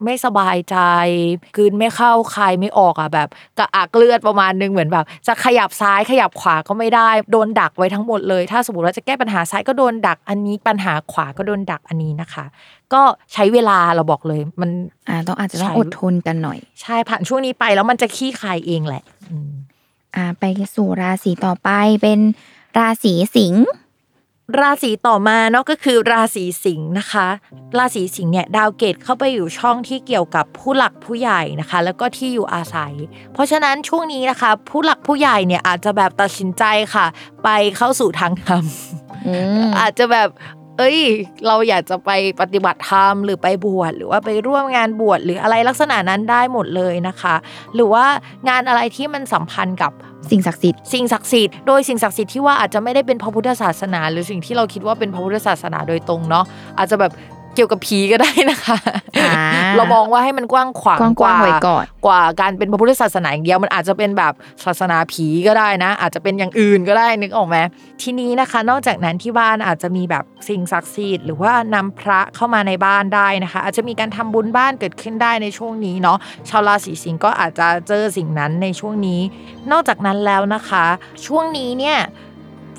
ไม่สบายใจกลืนไม่เข้าคายไม่ออกอะแบบ กระอักเลือดประมาณนึงเหมือนแบบ จะขยับซ้ายขยับขวาก็ไม่ได้ โดนดักไว้ทั้งหมดเลย ถ้าสมมติว่าจะแก้ปัญหาซ้ายก็โดนดักอันนี้ปัญหาขวาก็โดนดักอันนี้นะคะ ก็ใช้เวลาเราบอกเลย มันอ่าต้องอาจจะต้องใช่อดทนกันหน่อย ใช่ผ่านช่วงนี้ไปแล้วมันจะขี้คายเองแหละอืมอ่าไปสู่ราศีต่อไปเป็นราศีสิงห์ ราศีต่อมาเนาะก็คือราศีสิงห์นะคะ ราศีสิงห์เนี่ยดาวเกตเข้าไปอยู่ช่องที่เกี่ยวกับผู้หลักผู้ใหญ่นะคะ แล้วก็ที่อยู่อาศัย เพราะฉะนั้นช่วงนี้นะคะ ผู้หลักผู้ใหญ่เนี่ยอาจจะแบบตัดสินใจค่ะ ไปเข้าสู่ทางธรรมอืมอาจจะแบบ เอ้ย เราอยากจะไปปฏิบัติธรรมหรือไปบวชหรือว่าไปร่วมงานบวชหรืออะไรลักษณะนั้นได้หมดเลยนะคะ หรือว่างานอะไรที่มันสัมพันธ์กับสิ่งศักดิ์สิทธิ์สิ่งศักดิ์สิทธิ์โดยสิ่งศักดิ์สิทธิ์ที่ว่าอาจจะไม่ได้เป็นพระพุทธศาสนา หรือสิ่งที่เราคิดว่าเป็นพระพุทธศาสนาโดยตรงเนาะอาจจะแบบ เกี่ยวกับผีก็ได้นะคะอ่าเรามองว่าให้มันกว้างขวางกว้างๆไว้ก่อนกว่าการเป็นพระพุทธศาสนาอย่างเดียวมันอาจจะเป็นแบบศาสนาผีก็ได้นะ อาจจะเป็นอย่างอื่นก็ได้นึกออกไหมทีนี้นะคะ นอกจากนั้นที่บ้านอาจจะมีแบบสิ่งศักดิ์สิทธิ์หรือว่านำพระเข้ามาในบ้านได้นะคะ อาจจะมีการทำบุญบ้านเกิดขึ้นได้ในช่วงนี้เนาะชาวราศีสิงห์ก็อาจจะเจอสิ่งนั้นในช่วงนี้ นอกจากนั้นแล้วนะคะ ช่วงนี้เนี่ย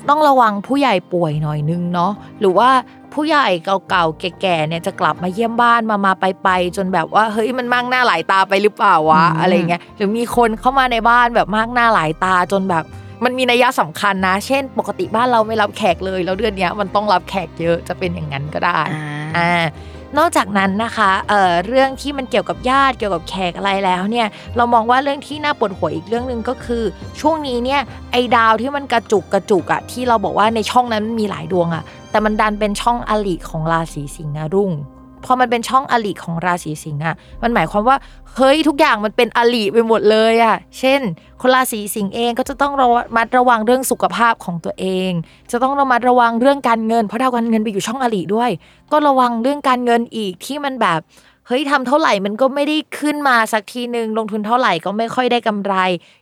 ต้องระวังผู้ใหญ่ป่วยหน่อยนึงเนาะหรือว่า ผู้ใหญ่เก่าๆแก่ๆเนี่ยจะกลับมาเยี่ยมบ้านมามาไปไปๆจนแบบว่าเฮ้ยมันมากหน้าหลายตาไปหรือเปล่าวะอืมอะไรเงี้ยหรือมีคนเข้ามาในบ้านแบบมากหน้าหลายตาจนแบบ มันมีนัยยะสำคัญนะ เช่น ปกติบ้านเราไม่รับแขกเลย แล้วเดือนเนี้ยมันต้องรับแขกเยอะจะเป็นอย่างนั้นก็ได้อ่าอ่า นอกจากนั้นนะคะเเรื่องที่มันเกี่ยวกับญาติเกี่ยวกับแขกอะไรแล้วเนี่ยเรามองว่าเรื่องที่น่าปวดหัวอีกเรื่องหนึ่งก็คือ ช่วงนี้เนี่ยไอ้ดาวที่มันกระจุกกระจุกอะที่เราบอกว่าในช่องนั้นมันมีหลายดวงอะแต่มันดันเป็นช่องอลิของราศีสิงห์รุ่ง พอมันเป็นช่องอลิของราศีสิงห์อะมันหมายความว่าเฮ้ยทุกอย่างมันเป็นอลิไปหมดเลยอะเช่น คนราศีสิงห์เองก็จะต้องระมัดระวังเรื่องสุขภาพของตัวเอง จะต้องระมัดระวังเรื่องการเงิน เพราะดาวการเงินไปอยู่ช่องอลิด้วย ก็ระวังเรื่องการเงินอีกที่มันแบบเฮ้ยทำเท่าไหร่มันก็ไม่ได้ขึ้นมาสักทีหนึ่งลงทุนเท่าไหร่ก็ไม่ค่อยได้กำไร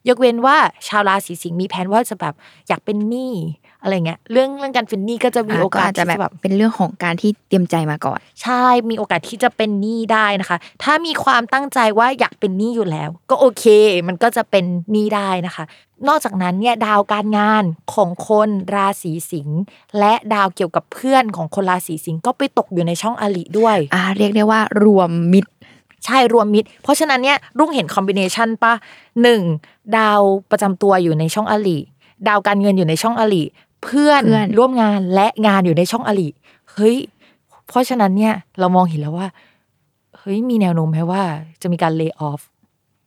ยกเว้นว่าชาวราศีสิงห์มีแผนว่าจะแบบอยากเป็นหนี้ อะไรเงี้ยเรื่องเรื่องการเป็นหนี้ก็จะมีอ่าโอก็กาสอาจจะที่แบบจะแบบเป็นเรื่องของการที่เตรียมใจมาก่อน ใช่มีโอกาสที่จะเป็นหนี้ได้นะคะ ถ้ามีความตั้งใจว่าอยากเป็นหนี้อยู่แล้ว ก็โอเค มันก็จะเป็นหนี้ได้นะคะ นอกจากนั้นเนี่ยดาวการงานของคนราศีสิงห์และดาวเกี่ยวกับเพื่อนของคนราศีสิงห์ก็ไปตกอยู่ในช่องอลิด้วยอ่าเรียกได้ว่ารวมมิตรใช่รวมมิตร เพราะฉะนั้นเนี่ยรุ่งเห็นคอมบิเนชันปะหนึ่งดาวประจำตัวอยู่ในช่องอลิดาวการเงินอยู่ในช่องอลิ เพื่อนเพื่อนร่วมงานและงานอยู่ในช่องอลิเฮ้ย เพราะฉะนั้นเนี่ย เรามองเห็นแล้วว่า เฮ้ยมีแนวโน้มไหมว่าจะมีการเลิกออฟ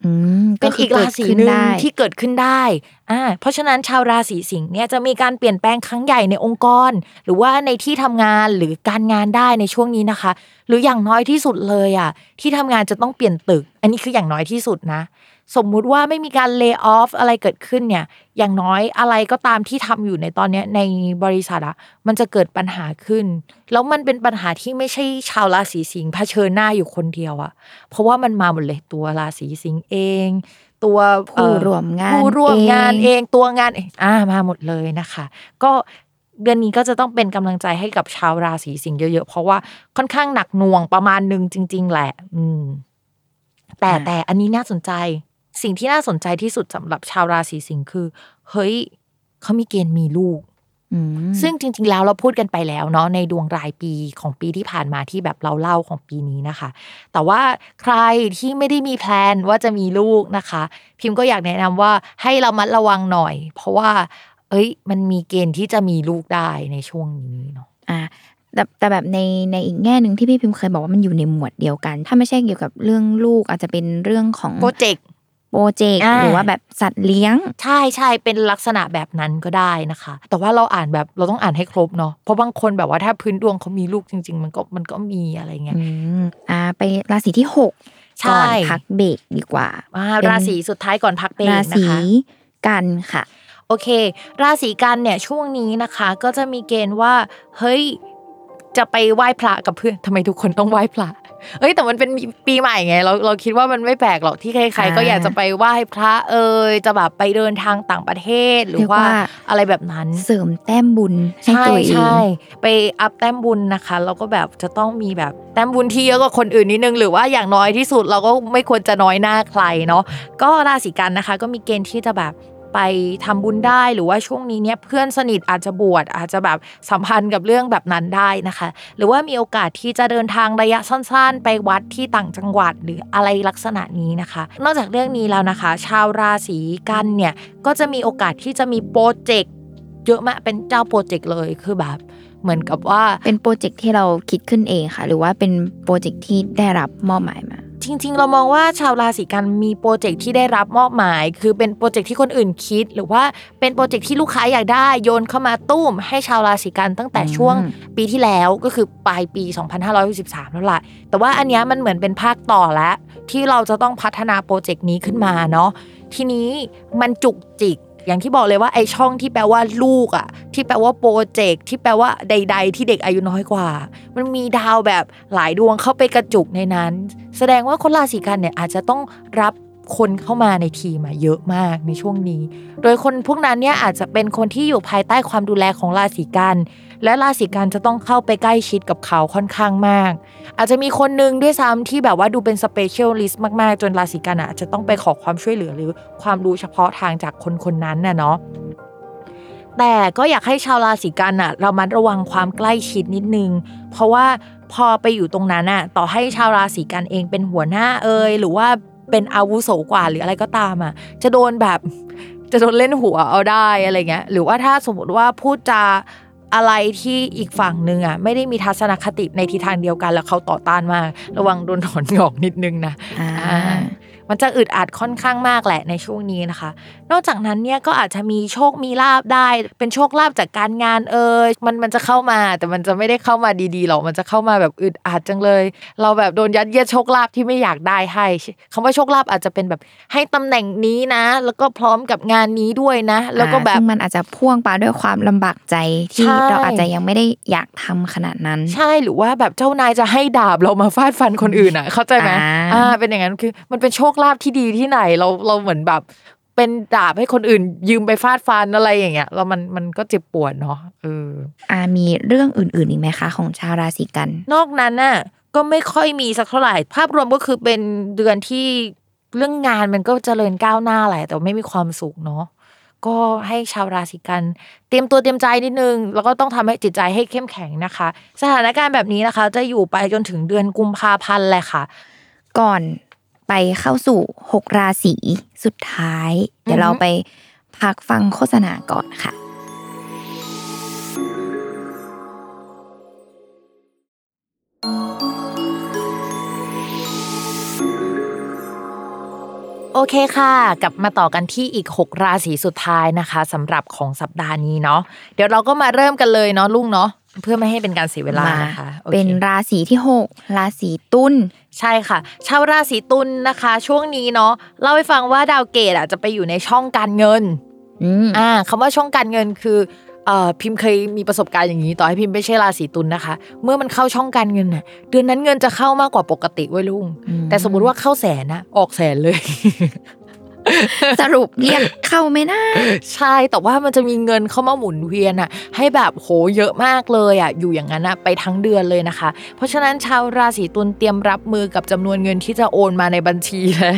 อืมเป็นอีกคืราศีดขึ้หนึ่งได้ที่เกิดขึ้นได้อ่าเพราะฉะนั้นชาวราศีสิงห์เนี่ยจะมีการเปลี่ยนแปลงครั้งใหญ่ในองค์กร หรือว่าในที่ทำงานหรือการงานได้ในช่วงนี้นะคะ หรืออย่างน้อยที่สุดเลยอะที่ทำงานจะต้องเปลี่ยนตึก อันนี้คืออย่างน้อยที่สุดนะ สมมุติว่าไม่มีการเลิกออฟอะไรเกิดขึ้นเนี่ย อย่างน้อยอะไรก็ตามที่ทำอยู่ในตอนเนี้ยในบริษัทอะมันจะเกิดปัญหาขึ้น แล้วมันเป็นปัญหาที่ไม่ใช่ชาวราศีสิงห์เผชิญหน้าอยู่คนเดียวอะเพราะว่ามันมาหมดเลยตัวราศีสิงห์เอง ตัวเอ่อผู้ร่วมงานผู้ร่วมงานเองเองตัวงานเองอ่ามาหมดเลยนะคะ ก็เดือนนี้ก็จะต้องเป็นกำลังใจให้กับชาวราศีสิงห์เยอะๆ เพราะว่าค่อนข้างหนักหน่วงประมาณหนึ่งจริง ๆ แหละ อืม แต่อ่าแต่อันนี้น่าสนใจ สิ่งที่น่าสนใจที่สุดสำหรับชาวราศีสิงห์คือ เฮ้ยเขามีเกณฑ์มีลูกอืมซึ่งจริง ๆ แล้วเราพูดกันไปแล้วเนาะในดวงรายปีของปีที่ผ่านมาที่แบบเราเล่าของปีนี้นะคะ แต่ว่าใครที่ไม่ได้มีแพลนว่าจะมีลูกนะคะ พิมพ์ก็อยากแนะนำว่าให้เรามัดระวังหน่อย เพราะว่า เอ้ย มันมีเกณฑ์ที่จะมีลูกได้ในช่วงนี้เนาะอ่าแต่แต่แบบในในอีกแง่หนึ่งที่พี่พิมพ์เคยบอกว่ามันอยู่ในหมวดเดียวกัน ถ้าไม่ใช่เกี่ยวกับเรื่องลูกอาจจะเป็นเรื่องของโปรเจกต์ โปรเจกต์อ่าหรือว่าแบบสัตว์เลี้ยง ใช่ใช่เป็นลักษณะแบบนั้นก็ได้นะคะ แต่ว่าเราอ่านแบบเราต้องอ่านให้ครบเนาะเพราะบางคนแบบว่าถ้าพื้นดวงเขามีลูกจริง ๆ มันก็มันก็มีอะไรเงี้ยอืมอ่าไปราศีที่หกใช่ก่อนพักเบรกดีกว่าอ่าเป็นราศีสุดท้ายก่อนพักเบรรากนะศีคะกันค่ะ โอเค ราศีกันเนี่ยช่วงนี้นะคะ ก็จะมีเกณฑ์ว่าเฮ้ย จะไปไหว้พระกับเพื่อนทำไมทุกคนต้องไหว้พระเอ้ยแต่มันเป็นปีใหม่ไงเราเราคิดว่ามันไม่แปลกหรอกที่ใครๆก็อ่าอยากจะไปไหว้พระเอ่ยจะแบบไปเดินทางต่างประเทศหรือเรียกว่าว่าอะไรแบบนั้นเสริมแต้มบุญให้ใช่ตัวเองใช่ไปอัพแต้มบุญนะคะแล้วก็แบบจะต้องมีแบบแต้มบุญที่เยอะกว่าคนอื่นนิดนึงหรือว่าอย่างน้อยที่สุดเราก็ไม่ควรจะน้อยหน้าใครเนาะก็ราศีกันนะคะ ก็มีเกณฑ์ที่จะแบบ ไปทำบุญได้หรือว่าช่วงนี้เนี่ยเพื่อนสนิทอาจจะบวชอาจจะแบบสัมพันธ์กับเรื่องแบบนั้นได้นะคะ หรือว่ามีโอกาสที่จะเดินทางระยะสั้น ๆ ไปวัดที่ต่างจังหวัดหรืออะไรลักษณะนี้นะคะ นอกจากเรื่องนี้แล้วนะคะ ชาวราศีกันย์เนี่ยก็จะมีโอกาสที่จะมีโปรเจกต์เยอะมากเป็นเจ้าโปรเจกต์เลยคือแบบเหมือนกับว่าเป็นโปรเจกต์ที่เราคิดขึ้นเองค่ะ หรือว่าเป็นโปรเจกต์ที่ได้รับมอบหมายมา จริง ๆ เรามองว่าชาวราศีกันย์มีโปรเจกต์ที่ได้รับมอบหมาย คือเป็นโปรเจกต์ที่คนอื่นคิด หรือว่าเป็นโปรเจกต์ที่ลูกค้าอยากได้โยนเข้ามาตุ้ม ให้ชาวราศีกันย์ตั้งแต่ช่วงอืมปีที่แล้วก็คือปลายปี 2563แล้วล่ะแต่ว่าอันเนี้ยมันเหมือนเป็นภาคต่อแล้ว ที่เราจะต้องพัฒนาโปรเจกต์นี้ขึ้นมาเนาะทีนี้มันจุกจิก อย่างที่บอกเลยว่าไอช่องที่แปลว่าลูกอะ ที่แปลว่าโปรเจกต์ที่แปลว่าใด ๆ ที่เด็กอายุน้อยกว่า มันมีดาวแบบหลายดวงเข้าไปกระจุกในนั้น แสดงว่าคนราศีกันย์เนี่ยอาจจะต้องรับ คนเข้ามาในทีมอะเยอะมากในช่วงนี้ โดยคนพวกนั้นเนี่ยอาจจะเป็นคนที่อยู่ภายใต้ความดูแลของราศีกันย์ และราศีกันย์จะต้องเข้าไปใกล้ชิดกับเขาค่อนข้างมาก อาจจะมีคนหนึงด้วยซ้ำที่แบบว่าดูเป็น specialist มากๆ จนราศีกันย์อะอาจจะต้องไปขอความช่วยเหลือหรือความรู้เฉพาะทางจากคนคนนั้นน่ะเนาะแต่ก็อยากให้ชาวราศีกันย์อะเรามัดระวังความใกล้ชิดนิดนึง เพราะว่าพอไปอยู่ตรงนั้นอะต่อให้ชาวราศีกันเองเป็นหัวหน้าเอยหรือว่า เป็นอาวุโสกว่าหรืออะไรก็ตามอะจะโดนแบบจะโดนเล่นหัวเอาได้อะไรเงี้ยหรือว่าถ้าสมมติว่าพูดจาอะไรที่อีกฝั่งหนึ่งอะไม่ได้มีทัศนคติในทิศทางเดียวกันแล้วเขาต่อต้านมาก ระวังโดนถอนงอกนิดนึงนะอ่าอ่า มันจะอึดอัดค่อนข้างมากแหละในช่วงนี้นะคะ นอกจากนั้นเนี่ยก็อาจจะมีโชคมีลาบได้ เป็นโชคลาบจากการงานเอ่ยมันมันจะเข้ามา แต่มันจะไม่ได้เข้ามาดีๆหรอกมันจะเข้ามาแบบอึดอัดจังเลย เราแบบโดนยัดเยียดโชคลาภที่ไม่อยากได้ให้คำว่าโชคลาภอาจจะเป็นแบบให้ตำแหน่งนี้นะ แล้วก็พร้อมกับงานนี้ด้วยนะ แล้วก็แบบซึ่งมันอาจจะพ่วงไปด้วยความลำบากใจที่ใช่เราอาจจะยังไม่ได้อยากทำขนาดนั้น ใช่หรือว่าแบบเจ้านายจะให้ดาบเรามาฟาดฟันคนอื่นอะ เข้าใจไหมอ่าอ่าเป็นอย่างนั้นคือมันเป็นโชคลาภที่ดีที่ไหน เราเราเหมือนแบบเป็นดาบให้คนอื่นยืมไปฟาดฟันอะไรอย่างเงี้ยแล้วมันมันก็เจ็บปวดเนาะเอออ่ามีเรื่องอื่นๆอีกไหมคะ ของชาวราศีกัน นอกนั้นน่ะก็ไม่ค่อยมีสักเท่าไหร่ ภาพรวมก็คือเป็นเดือนที่เรื่องงานมันก็เจริญก้าวหน้าแหละแต่ไม่มีความสุขเนาะก็ให้ชาวราศีกันเตรียมตัวเตรียมใจนิดนึง แล้วก็ต้องทำให้จิตใจให้เข้มแข็งนะคะ สถานการณ์แบบนี้นะคะ จะอยู่ไปจนถึงเดือนกุมภาพันธ์แหละค่ะ ก่อน ไปเข้าสู่หกราศีสุดท้าย เดี๋ยวเราไปพักฟังโฆษณาก่อนค่ะ โอเคค่ะ กลับมาต่อกันที่อีก 6 ราศีสุดท้ายนะคะสำหรับของสัปดาห์นี้เนาะเดี๋ยวเราก็มาเริ่มกันเลยเนาะลุงเนาะ เพื่อไม่ให้เป็นการเสียเวลามานะคะโอคเป็นราศีที่หกราศีตุลใช่ค่ะ ชาวราศีตุลนะคะ ช่วงนี้เนาะเล่าให้ฟังว่าดาวเกตอะจะไปอยู่ในช่องการเงินอืมอ่าคำว่าช่องการเงินคือเอ่อพิมพ์เคยมีประสบการณ์อย่างนี้ต่อให้พิมพ์ไม่ใช่ราศีตุลนะคะ เมื่อมันเข้าช่องการเงินน่ะเดือนนั้นเงินจะเข้ามากกว่าปกติเว้ยลุงอืมแต่สมมุติว่าเข้าแสนนะออกแสนเลย สรุปเรียกเข้าไหมนะใช่แต่ว่ามันจะมีเงินเข้ามาหมุนเวียนอะ ให้แบบโหเยอะมากเลยอะ อยู่อย่างนั้นอะไปทั้งเดือนเลยนะคะ เพราะฉะนั้นชาวราศีตุลเตรียมรับมือกับจำนวนเงินที่จะโอนมาในบัญชีและ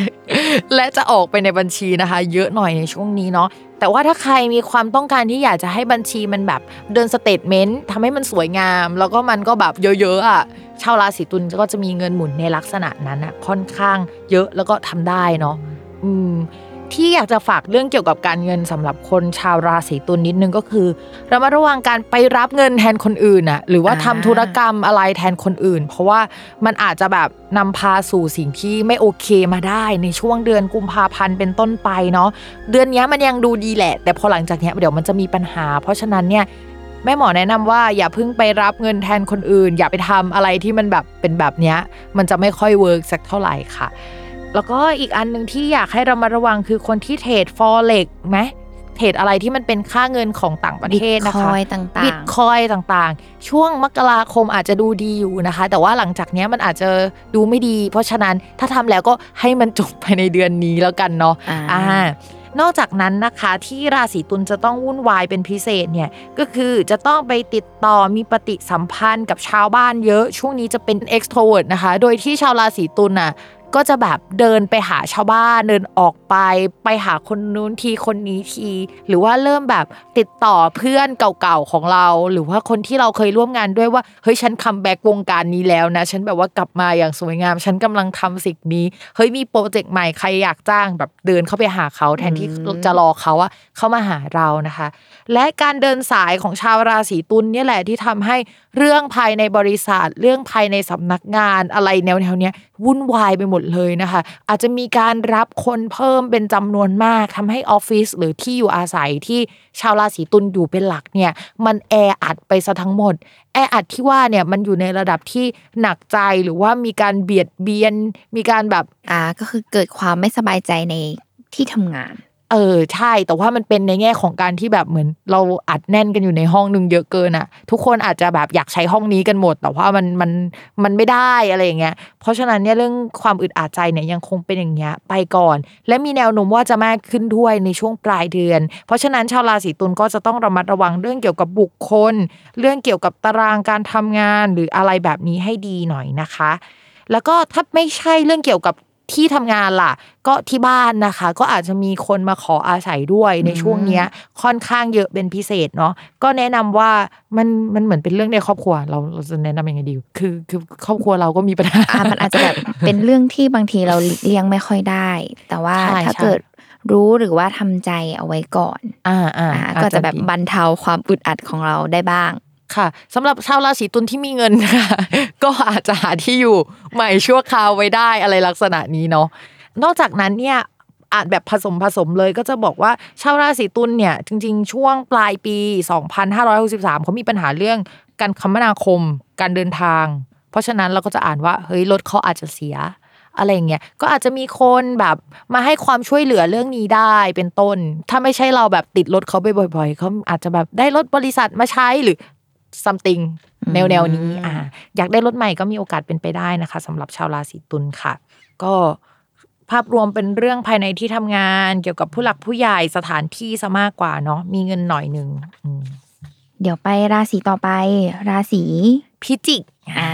และจะออกไปในบัญชีนะคะ เยอะหน่อยในช่วงนี้เนาะแต่ว่าถ้าใครมีความต้องการที่อยากจะให้บัญชีมันแบบเดิน statement ทำให้มันสวยงาม แล้วก็มันก็แบบเยอะๆอะชาวราศีตุลก็จะมีเงินหมุนในลักษณะนั้นอะค่อนข้างเยอะแล้วก็ทำได้เนาะ อืมที่อยากจะฝากเรื่องเกี่ยวกับการเงินสำหรับคนชาวราศีตุลนิดนึงก็คือระมัดระวังการไปรับเงินแทนคนอื่นน่ะหรือว่าอ่าทำธุรกรรมอะไรแทนคนอื่น เพราะว่ามันอาจจะแบบนำพาสู่สิ่งที่ไม่โอเคมาได้ในช่วงเดือนกุมภาพันธ์เป็นต้นไปเนาะเดือนเนี้ยมันยังดูดีแหละ แต่พอหลังจากเนี้ยเดี๋ยวมันจะมีปัญหา เพราะฉะนั้นเนี่ยแม่หมอแนะนำว่าอย่าเพิ่งไปรับเงินแทนคนอื่น อย่าไปทำอะไรที่มันแบบเป็นแบบเนี้ยมันจะไม่ค่อย work สักเท่าไหร่ค่ะ แล้วก็อีกอันหนึ่งที่อยากให้เรามาระวังคือคนที่ trade Forex ไหม trade อะไรที่มันเป็นค่าเงินของต่างประเทศนะคะ Bitcoin ต่างๆบิตคอยต่างๆ ช่วงมกราคมอาจจะดูดีอยู่นะคะ แต่ว่าหลังจากเนี้ยมันอาจจะดูไม่ดี เพราะฉะนั้นถ้าทำแล้วก็ให้มันจบภายในเดือนนี้แล้วกันเนาะอ่าอ่านอกจากนั้นนะคะที่ราศีตุลจะต้องวุ่นวายเป็นพิเศษเนี่ยก็คือจะต้องไปติดต่อมีปฏิสัมพันธ์กับชาวบ้านเยอะ ช่วงนี้จะเป็น extrovert นะคะ โดยที่ชาวราศีตุลน่ะ ก็จะแบบเดินไปหาชาวบ้านเดินออกไป ไปหาคนนู้นทีคนนี้ที หรือว่าเริ่มแบบติดต่อเพื่อนเก่าๆของเรา หรือว่าคนที่เราเคยร่วมงานด้วยว่าเฮ้ยฉัน comeback วงการนี้แล้วนะ ฉันแบบว่ากลับมาอย่างสวยงาม ฉันกำลังทำสิ่งนี้เฮ้ยมีโปรเจกต์ใหม่ใครอยากจ้างแบบเดินเข้าไปหาเขาแทนที่จะรอเขาอะเข้ามาหาเรานะคะ และการเดินสายของชาวราศีตุลเนี่ยแหละที่ทำให้เรื่องภายในบริษัท เรื่องภายในสำนักงานอะไรแนวๆเนี้ยวุ่นวายไปหมดเลยนะคะ อาจจะมีการรับคนเพิ่มเป็นจำนวนมากทำให้ออฟฟิศหรือที่อยู่อาศัยที่ชาวราศีตุลอยู่เป็นหลักเนี่ยมันแออัดไปซะทั้งหมด แออัดที่ว่าเนี่ยมันอยู่ในระดับที่หนักใจหรือว่ามีการเบียดเบียน มีการแบบอ่าก็คือเกิดความไม่สบายใจในที่ทำงาน เออใช่ แต่ว่ามันเป็นในแง่ของการที่แบบเหมือน เราอัดแน่นกันอยู่ในห้องหนึ่งเยอะเกินอะทุกคนอาจจะแบบอยากใช้ห้องนี้กันหมด แต่ว่ามันมันมันไม่ได้อะไรอย่างเงี้ย เพราะฉะนั้นเนี่ยเรื่องความอึดอัดใจเนี่ยยังคงเป็นอย่างเงี้ยไปก่อน และมีแนวโน้มว่าจะมากขึ้นด้วยในช่วงปลายเดือน เพราะฉะนั้นชาวราศีตุลก็จะต้องระมัดระวังเรื่องเกี่ยวกับบุคคล เรื่องเกี่ยวกับตารางการทำงานหรืออะไรแบบนี้ให้ดีหน่อยนะคะแล้วก็ถ้าไม่ใช่เรื่องเกี่ยวกับ ที่ทำงานล่ะ ก็ที่บ้านนะคะ ก็อาจจะมีคนมาขออาศัยด้วยในช่วงเนี้ย ค่อนข้างเยอะเป็นพิเศษเนาะก็แนะนำว่ามันมันเหมือนเป็นเรื่องในครอบครัว เราเราจะแนะนำยังไงดีคือคือครอบครัวเราก็มีปัญหาอ่ามันอาจจะแบบเป็นเรื่องที่บางทีเราหลีกเลี่ยงไม่ค่อยได้ แต่ว่าใช่ถ้าใช่เกิดรู้หรือว่าทำใจเอาไว้ก่อน อ่าอ่าอ่าอาก็จะแบบดีบรรเทาความอึดอัดของเราได้บ้าง ค่ะสำหรับชาวราศีตุลที่มีเงินค่ะก็อาจจะหาที่อยู่ใหม่ชั่วคราวไว้ได้อะไรลักษณะนี้เนาะนอกจากนั้นเนี่ยอาจแบบผสมผสมเลยก็จะบอกว่าชาวราศีตุลเนี่ยจริง ๆ ช่วงปลายปี 2563เขามีปัญหาเรื่องการคมนาคม การเดินทาง เพราะฉะนั้นเราก็จะอ่านว่าเฮ้ยรถเขาอาจจะเสียอะไรเงี้ยก็อาจจะมีคนแบบมาให้ความช่วยเหลือเรื่องนี้ได้เป็นต้น ถ้าไม่ใช่เราแบบติดรถเขาไปบ่อย ๆเขาอาจจะแบบได้รถบริษัทมาใช้หรือ something แนวแนวๆนี้อ่าอยากได้รถใหม่ก็มีโอกาสเป็นไปได้นะคะสำหรับชาวราศีตุลค่ะ ก็ภาพรวมเป็นเรื่องภายในที่ทำงานเกี่ยวกับผู้หลักผู้ใหญ่สถานที่ซะมากกว่าเนาะมีเงินหน่อยหนึ่งอืมเดี๋ยวไปราศีต่อไป ราศีพิจิกอ่า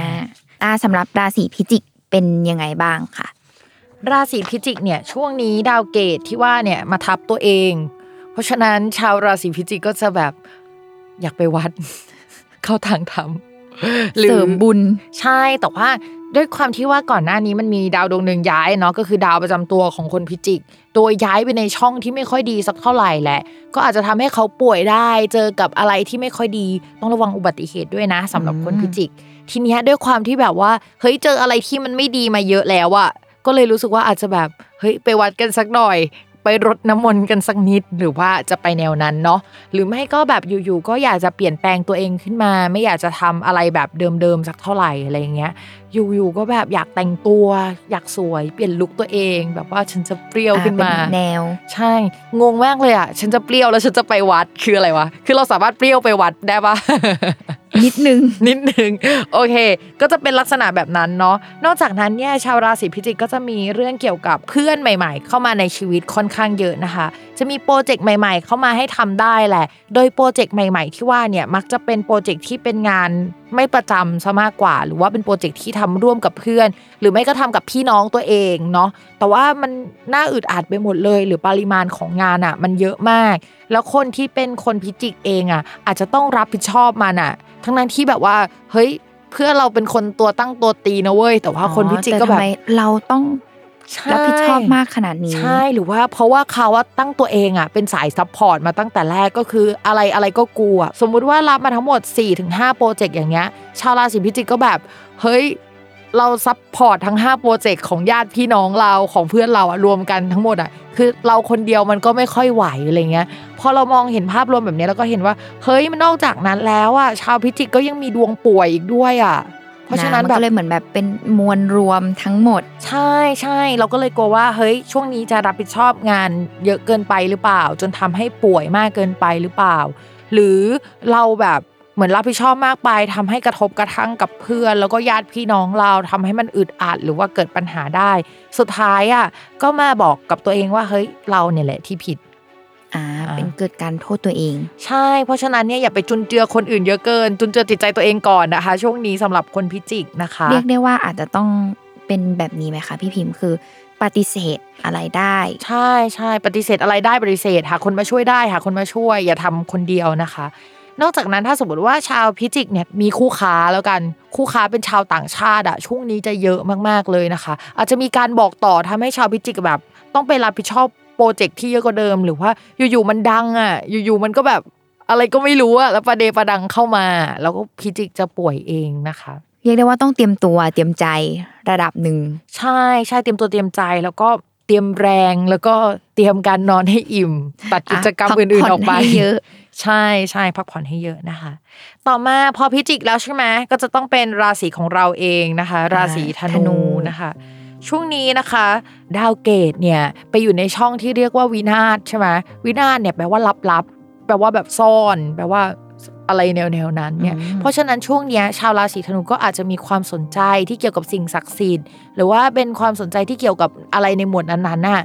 อ่าสำหรับราศีพิจิกเป็นยังไงบ้างค่ะ ราศีพิจิกเนี่ยช่วงนี้ดาวเกตที่ว่าเนี่ยมาทับตัวเอง เพราะฉะนั้นชาวราศีพิจิกก็จะแบบอยากไปวัด เข้าทางธรรมหรือเสริมบุญใช่แต่ว่าด้วยความที่ว่าก่อนหน้านี้มันมีดาวดวงหนึ่งย้ายเนาะก็คือดาวประจำตัวของคนพิจิกโดยย้ายไปในช่องที่ไม่ค่อยดีสักเท่าไหร่แหละ ก็อาจจะทำให้เขาป่วยได้ เจอกับอะไรที่ไม่ค่อยดี ต้องระวังอุบัติเหตุด้วยนะสำหรับคนพิจิก ทีเนี้ยด้วยความที่แบบว่าเฮ้ยเจออะไรที่มันไม่ดีมาเยอะแล้วอะก็เลยรู้สึกว่าอาจจะแบบเฮ้ยไปวัดกันสักหน่อย ไปรดน้ำมนต์กันสักนิดหรือว่าจะไปแนวนั้นเนาะหรือไม่ก็แบบอยู่ๆก็อยากจะเปลี่ยนแปลงตัวเองขึ้นมา ไม่อยากจะทำอะไรแบบเดิมๆสักเท่าไหร่อะไรเงี้ยอยู่ๆก็แบบอยากแต่งตัว อยากสวยเปลี่ยนลุคตัวเอง แบบว่าฉันจะเปรี้ยวขึ้นมาอ่เป็นแนว ใช่งงมากเลยอะฉันจะเปรี้ยวแล้วฉันจะไปวัดคืออะไรวะคือเราสามารถเปรี้ยวไปวัดได้ปะ นิดนึงนิดนึงโอเค ก็จะเป็นลักษณะแบบนั้นเนาะนอกจากนั้นเนี่ยชาวราศีพิจิกก็จะมีเรื่องเกี่ยวกับเพื่อนใหม่ ๆ เข้ามาในชีวิตค่อนข้างเยอะนะคะ จะมีโปรเจกต์ใหม่ ๆ เข้ามาให้ทำได้แหละ โดยโปรเจกต์ใหม่ ๆ ที่ว่าเนี่ยมักจะเป็นโปรเจกต์ที่เป็นงานไม่ประจำซะมากกว่า หรือว่าเป็นโปรเจกต์ที่ทำร่วมกับเพื่อน หรือไม่ก็ทำกับพี่น้องตัวเองเนาะแต่ว่ามันน่าอึดอัดไปหมดเลย หรือปริมาณของงานอะ มันเยอะมาก แล้วคนที่เป็นคนพิจิกเองอะอาจจะต้องรับผิดชอบมันอะ ทั้งนั้นที่แบบว่าเฮ้ยเพื่อเราเป็นคนตัวตั้งตัวตีนะเว้ยแต่ว่าคนพิจิกก็แต่แบทำไมเราต้องใช่รับผิดชอบมากขนาดนี้ ใช่หรือว่าเพราะว่าเขาว่าตั้งตัวเองอะเป็นสาย support มาตั้งแต่แรกก็คืออะไรอะไรก็กลัว สมมุติว่ารับมาทั้งหมด 4-5 โปรเจกต์อย่างเงี้ย ชาวราศีพิจิกก็แบบ เฮ้ย เรา support ทั้ง5โปรเจกต์ของญาติพี่น้องเราของเพื่อนเราอะรวมกันทั้งหมดอะคือเราคนเดียวมันก็ไม่ค่อยไหวอะไรเงี้ยพอเรามองเห็นภาพรวมแบบนี้แล้วก็เห็นว่า เฮ้ยมันนอกจากนั้นแล้วอะชาวพิจิกก็ยังมีดวงป่วยอีกด้วยอะเพราะฉะนั้นมัแบบก็เลยเหมือนแบบเป็นมวลรวมทั้งหมด ใช่ใช่เราก็เลยกลัวว่าเฮ้ยช่วงนี้จะรับผิดชอบงานเยอะเกินไปหรือเปล่า จนทำให้ป่วยมากเกินไปหรือเปล่า หรือเราแบบ เหมือนรับผิดชอบมากไปทำให้กระทบกระทั่งกับเพื่อน แล้วก็ญาติพี่น้องเราทำให้มันอึดอัดหรือว่าเกิดปัญหาได้ สุดท้ายอะก็มาบอกกับตัวเองว่าเฮ้ยเราเนี่ยแหละที่ผิดอ่าอ่าเป็นเกิดการโทษตัวเอง ใช่ เพราะฉะนั้นเนี่ยอย่าไปจุนเจือคนอื่นเยอะเกิน จุนเจือจิตใจตัวเองก่อนนะคะ ช่วงนี้สำหรับคนพิจิกนะคะ เรียกได้ว่าอาจจะต้องเป็นแบบนี้ไหมคะพี่พิมพ์คือปฏิเสธอะไรได้ ใช่ใช่ปฏิเสธอะไรได้ปฏิเสธหาคนมาช่วยได้หาคนมาช่วย อย่าทำคนเดียวนะคะ นอกจากนั้นถ้าสมมติว่าชาวพิจิกเนี่ยมีคู่ค้าแล้วกัน คู่ค้าเป็นชาวต่างชาติอะช่วงนี้จะเยอะมากๆเลยนะคะ อาจจะมีการบอกต่อทำให้ชาวพิจิกแบบ ต้องไปรับผิดชอบโปรเจกต์ที่เยอะกว่าเดิม หรือว่าอยู่ๆมันดังอะอยู่ๆมันก็แบบอะไรก็ไม่รู้อะแล้วประเดประดังเข้ามา แล้วก็พิจิกจะป่วยเองนะคะเรียกได้ว่าต้องเตรียมตัวเตรียมใจระดับหนึ่งใช่ใช่เตรียมตัวเตรียมใจแล้วก็เตรียมแรงแล้วก็เตรียมการนอนให้อิ่ม ตัดกิจกรรมพัอื่นผ่ๆออกไปให้เยอะ ใช่ใช่พักผ่อนให้เยอะนะคะ ต่อมาพอพิจิกแล้วใช่ไหมก็จะต้องเป็นราศีของเราเองนะคะ ราศีธธนูนูนะคะ ช่วงนี้นะคะ ดาวเกตเนี่ยไปอยู่ในช่องที่เรียกว่าวินาศใช่ไหมวินาศเนี่ยแปลว่าลับๆแปลว่าแบบซ่อน แปลว่า อะไรแนวๆนั้นเนี่ย เพราะฉะนั้นช่วงเนี้ยชาวราศีธนูก็อาจจะมีความสนใจที่เกี่ยวกับสิ่งศักดิ์สิทธิ์หรือว่าเป็นความสนใจที่เกี่ยวกับอะไรในหมวดนั้นๆน่ะ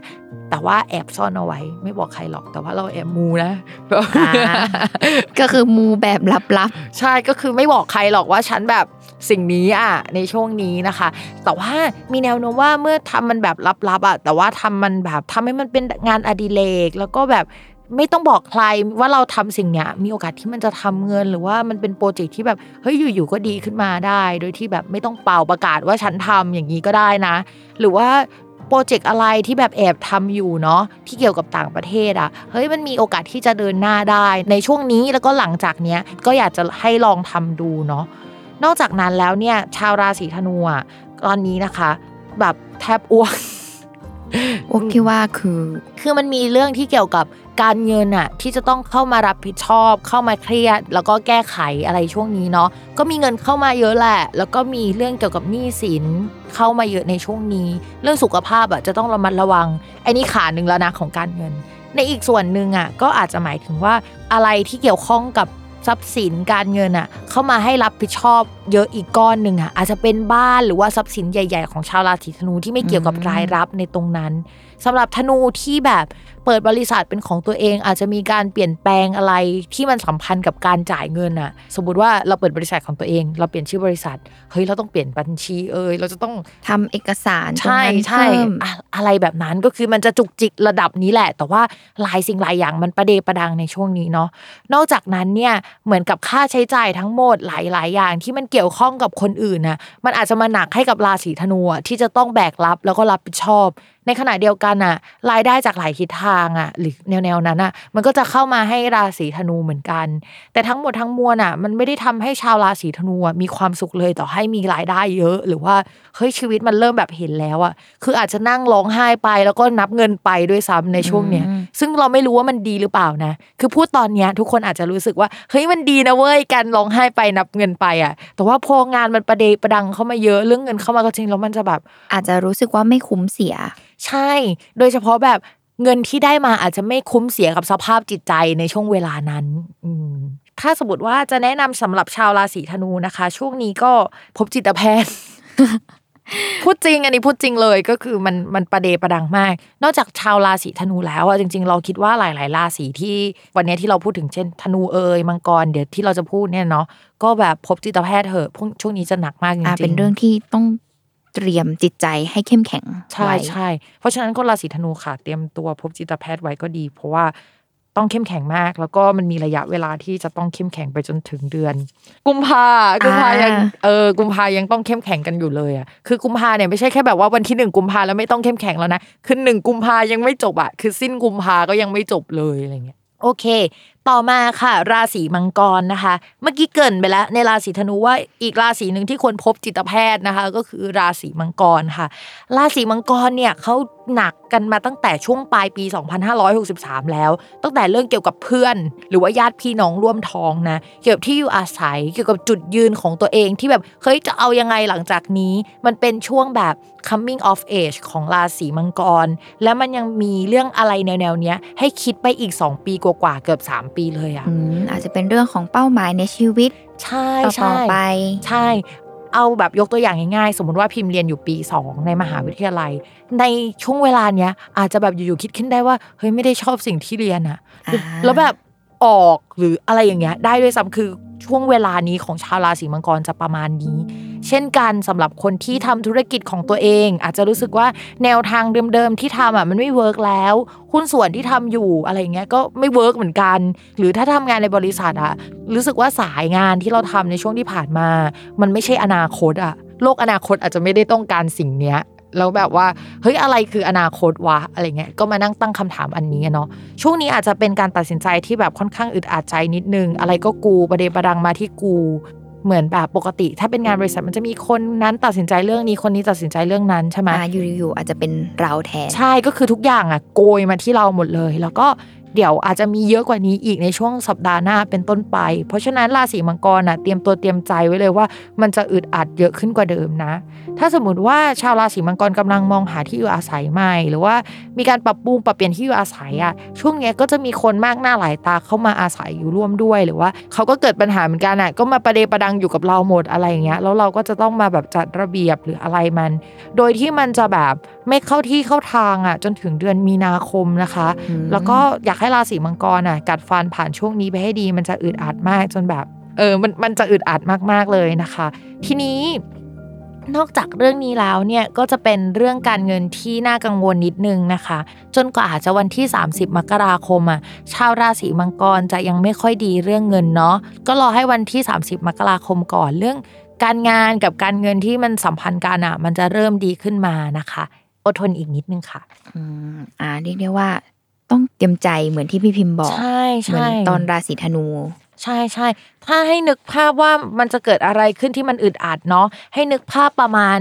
แต่ว่าแอบซ่อนเอาไว้ ไม่บอกใครหรอกแต่ว่าเราแอบมูนะอ่าก็คือมูแบบลับใช่ก็คือไม่บอกใครหรอกว่าฉันแบบสิ่งนี้อะในช่วงนี้นะคะ แต่ว่ามีแนวโน้มว่าเมื่อทำมันแบบลับๆอะแต่ว่าทำมันแบบทำให้มันเป็นงานอดิเรกแล้วก็แบบ ไม่ต้องบอกใครว่าเราทำสิ่งเนี้ยมีโอกาสที่มันจะทำเงิน หรือว่ามันเป็นโปรเจกต์ที่แบบเฮ้ยอยู่ๆก็ดีขึ้นมาได้ โดยที่แบบไม่ต้องเป่าประกาศว่าฉันทำอย่างนี้ก็ได้นะ หรือว่าโปรเจกต์อะไรที่แบบแอบทำอยู่เนาะที่เกี่ยวกับต่างประเทศอะเฮ้ยมันมีโอกาสที่จะเดินหน้าได้ ในช่วงนี้แล้วก็หลังจากเนี้ยก็อยากจะให้ลองทำดูเนาะนอกจากนั้นแล้วเนี่ยชาวราศีธนูอะตอนนี้นะคะ แบบแทบอ้วก โอเคว่าคือ คือมันมีเรื่องที่เกี่ยวกับการเงินอะที่จะต้องเข้ามารับผิดชอบ เข้ามาเครียด แล้วก็แก้ไขอะไรช่วงนี้เนาะก็มีเงินเข้ามาเยอะแหละ แล้วก็มีเรื่องเกี่ยวกับหนี้สินเข้ามาเยอะในช่วงนี้ เรื่องสุขภาพอะจะต้องระมัดระวังไอ้นี่ขาหนึ่งแล้วนะของการเงิน ในอีกส่วนหนึ่งอะก็อาจจะหมายถึงว่าอะไรที่เกี่ยวข้องกับ ทรัพย์สินการเงินอะเข้ามาให้รับผิดชอบเยอะอีกก้อนหนึ่งอะอาจจะเป็นบ้านหรือว่าทรัพย์สินใหญ่ ๆ ของชาวราศีธนูที่ไม่เกี่ยวกับอืมรายรับในตรงนั้นสำหรับธนูที่แบบ เปิดบริษัทเป็นของตัวเอง อาจจะมีการเปลี่ยนแปลงอะไรที่มันสัมพันธ์กับการจ่ายเงินอะสมมติว่าเราเปิดบริษัทของตัวเอง เราเปลี่ยนชื่อบริษัทเฮ้ยเราต้องเปลี่ยนบัญชีเอยเราจะต้องทำเอกสารตรงใช่นั้นใช่เพิ่มอะอะไรแบบนั้นก็คือมันจะจุกจิกระดับนี้แหละ แต่ว่าหลายสิ่งหลายอย่างมันประเดประดังในช่วงนี้เนาะนอกจากนั้นเนี่ยเหมือนกับค่าใช้จ่ายทั้งหมดหลายๆ อย่างที่มันเกี่ยวข้องกับคนอื่นนะมันอาจจะมาหนักให้กับราศีธนูอะที่จะต้องแบกรับแล้วก็รับผิดชอบ ในขณะเดียวกันอะรายได้จากหลายทิศทางอะ หรือแนวๆนั้นอะ มันก็จะเข้ามาให้ราศีธนูเหมือนกัน แต่ทั้งหมดทั้งมวลอะ มันไม่ได้ทำให้ชาวราศีธนูอะมีความสุขเลยต่อให้มีรายได้เยอะ หรือว่าเฮ้ยชีวิตมันเริ่มแบบเห็นแล้วอะ คืออาจจะนั่งร้องไห้ไปแล้วก็นับเงินไปด้วยซ้ำในช่วงเนี้ยซึ่งเราไม่รู้ว่ามันดีหรือเปล่านะ คือพูดตอนเนี้ยทุกคนอาจจะรู้สึกว่าเฮ้ยมันดีนะเว้ยการร้องไห้ไปนับเงินไปอะ แต่ว่าพองานมันประเดประดังเข้ามาเยอะเรื่องเงินเข้ามาก็จริงแล้วมันจะแบบ อาจจะรู้สึกว่าไม่คุ้มเสีย ใช่ โดยเฉพาะแบบ เงินที่ได้มาอาจจะไม่คุ้มเสียกับสภาพจิตใจในช่วงเวลานั้นอืถ้าสมมติว่าจะแนะนำสำหรับชาวราศีธนูนะคะ ช่วงนี้ก็พบจิตแพทย์พูดจริงอันนี้พูดจริงเลยก็คือมันมันประเดประดังมาก นอกจากชาวราศีธนูแล้วอะจริง ๆ เราคิดว่าหลาย ๆ ราศีที่วันนี้ที่เราพูดถึงเช่น ธนูเอยมังกรเดี๋ยวที่เราจะพูดเนี่ยเนาะก็แบบพบจิตแพทย์เถอะพวกช่วงนี้จะหนักมากจริงๆเป็นเรื่องที่ต้อง เตรียมจิตใจให้เข้มแข็งใช่ไว้ใช่เพราะฉะนั้นคนราศีธนูค่ะ เตรียมตัวพบจิตแพทย์ไว้ก็ดี เพราะว่าต้องเข้มแข็งมาก แล้วก็มันมีระยะเวลาที่จะต้องเข้มแข็งไปจนถึงเดือน กุมภากุมภายังอ่าเออกุมภายังต้องเข้มแข็งกันอยู่เลยอะคือกุมภาเนี่ยไม่ใช่แค่แบบว่าวันที่หนึ่งกุมภาแล้วไม่ต้องเข้มแข็งแล้วนะคือหนึ่งกุมภายังไม่จบอะคือสิ้นกุมภาก็ยังไม่จบเลยอะไรเงี้ยโอเค ต่อมาค่ะ ราศีมังกรนะคะ เมื่อกี้เกินไปแล้วในราศีธนูว่าอีกราศีหนึ่งที่ควรพบจิตแพทย์นะคะ ก็คือราศีมังกรค่ะ ราศีมังกรเนี่ยเขาหนักกันมาตั้งแต่ช่วงปลายปี 2563 แล้ว ตั้งแต่เรื่องเกี่ยวกับเพื่อน หรือว่าญาติพี่น้องร่วมท้องนะเกี่ยวกับที่อยู่อาศัยเกี่ยวกับจุดยืนของตัวเองที่แบบเฮ้ยจะเอายังไงหลังจากนี้ มันเป็นช่วงแบบ coming of age ของราศีมังกร แล้วมันยังมีเรื่องอะไรแนวๆเนี้ยให้คิดไปอีก 2 ปีกว่าๆเกือบ 3ปีเลยอะอืมอาจจะเป็นเรื่องของเป้าหมายในชีวิต ใช่ต่ใช่อๆไป ใช่เอาแบบยกตัวอย่างง่ายๆ สมมติว่าพิมพ์เรียนอยู่ปี 2 ในมหาวิทยาลัย ในช่วงเวลาเนี้ยอาจจะแบบอยู่ๆคิดขึ้นได้ว่าเฮ้ยไม่ได้ชอบสิ่งที่เรียนอะอ่าแล้วแบบออกหรืออะไรอย่างเงี้ยได้ด้วยซ้ำคือ ช่วงเวลานี้ของชาวราศีมังกรจะประมาณนี้ เช่นกันสำหรับคนที่ทำธุรกิจของตัวเอง อาจจะรู้สึกว่าแนวทางเดิมๆที่ทำอะมันไม่เวิร์กแล้วหุ้นส่วนที่ทำอยู่อะไรอย่างเงี้ยก็ไม่ work เหมือนกัน หรือถ้าทำงานในบริษัทอะรู้สึกว่าสายงานที่เราทำในช่วงที่ผ่านมา มันไม่ใช่อนาคตอะโลกอนาคตอาจจะไม่ได้ต้องการสิ่งเนี้ย แล้วแบบว่าเฮ้ยอะไรคืออนาคตวะอะไรเงี้ยก็มานั่งตั้งคำถามอันนี้อะเนาะช่วงนี้อาจจะเป็นการตัดสินใจที่แบบค่อนข้างอึดอัดใจนิดนึง อะไรก็กูประเดประดังมาที่กูเหมือนแบบปกติ ถ้าเป็นงานบริษัทมันจะมีคนนั้นตัดสินใจเรื่องนี้คนนี้ตัดสินใจเรื่องนั้นใช่ไหมอ่าอยู่ๆอาจจะเป็นเราแทนใช่ก็คือทุกอย่างอะโกยมาที่เราหมดเลย แล้วก็ เดี๋ยวอาจจะมีเยอะกว่านี้อีกในช่วงสัปดาห์หน้าเป็นต้นไป เพราะฉะนั้นราศีมังกรอะเตรียมตัวเตรียมใจไว้เลยว่า มันจะอึดอัดเยอะขึ้นกว่าเดิมนะ ถ้าสมมติว่าชาวราศีมังกรกำลังมองหาที่อยู่อาศัยใหม่ หรือว่ามีการปรับปรุงปรับเปลี่ยนที่อยู่อาศัยอะช่วงนี้ก็จะมีคนมากหน้าหลายตาเข้ามาอาศัยอยู่ร่วมด้วยหรือว่าเขาก็เกิดปัญหาเหมือนกันอะก็มาประเดประดังอยู่กับเราหมดอะไรอย่างเงี้ยแล้วเราก็จะต้องมาแบบจัดระเบียบหรืออะไรมัน โดยที่มันจะแบบ ไม่เข้าที่เข้าทางอะจนถึงเดือนมีนาคมนะคะอืมแล้วก็อยากให้ราศีมังกรอะกัดฟันผ่านช่วงนี้ไปให้ดี มันจะอึดอัดมากจนแบบเออมันมันจะอึดอัดมากๆเลยนะคะ ทีนี้นอกจากเรื่องนี้แล้วเนี่ยก็จะเป็นเรื่องการเงินที่น่ากังวลนิดนึงนะคะ จนกว่าอาจจะวันที่ 30 มกราคมอะชาวราศีมังกรจะยังไม่ค่อยดีเรื่องเงินเนาะก็รอให้วันที่ 30 มกราคมก่อนเรื่องการงานกับการเงินที่มันสัมพันธ์กันอะมันจะเริ่มดีขึ้นมานะคะ อดทนอีกนิดนึงค่ะ อืมอ่าเรียกได้ว่าต้องเตรียมใจเหมือนที่พี่พิมพ์บอก ใช่เหมือนใช่ตอนราศีธนู ใช่ใช่ ถ้าให้นึกภาพว่ามันจะเกิดอะไรขึ้นที่มันอึดอัดเนาะ ให้นึกภาพประมาณ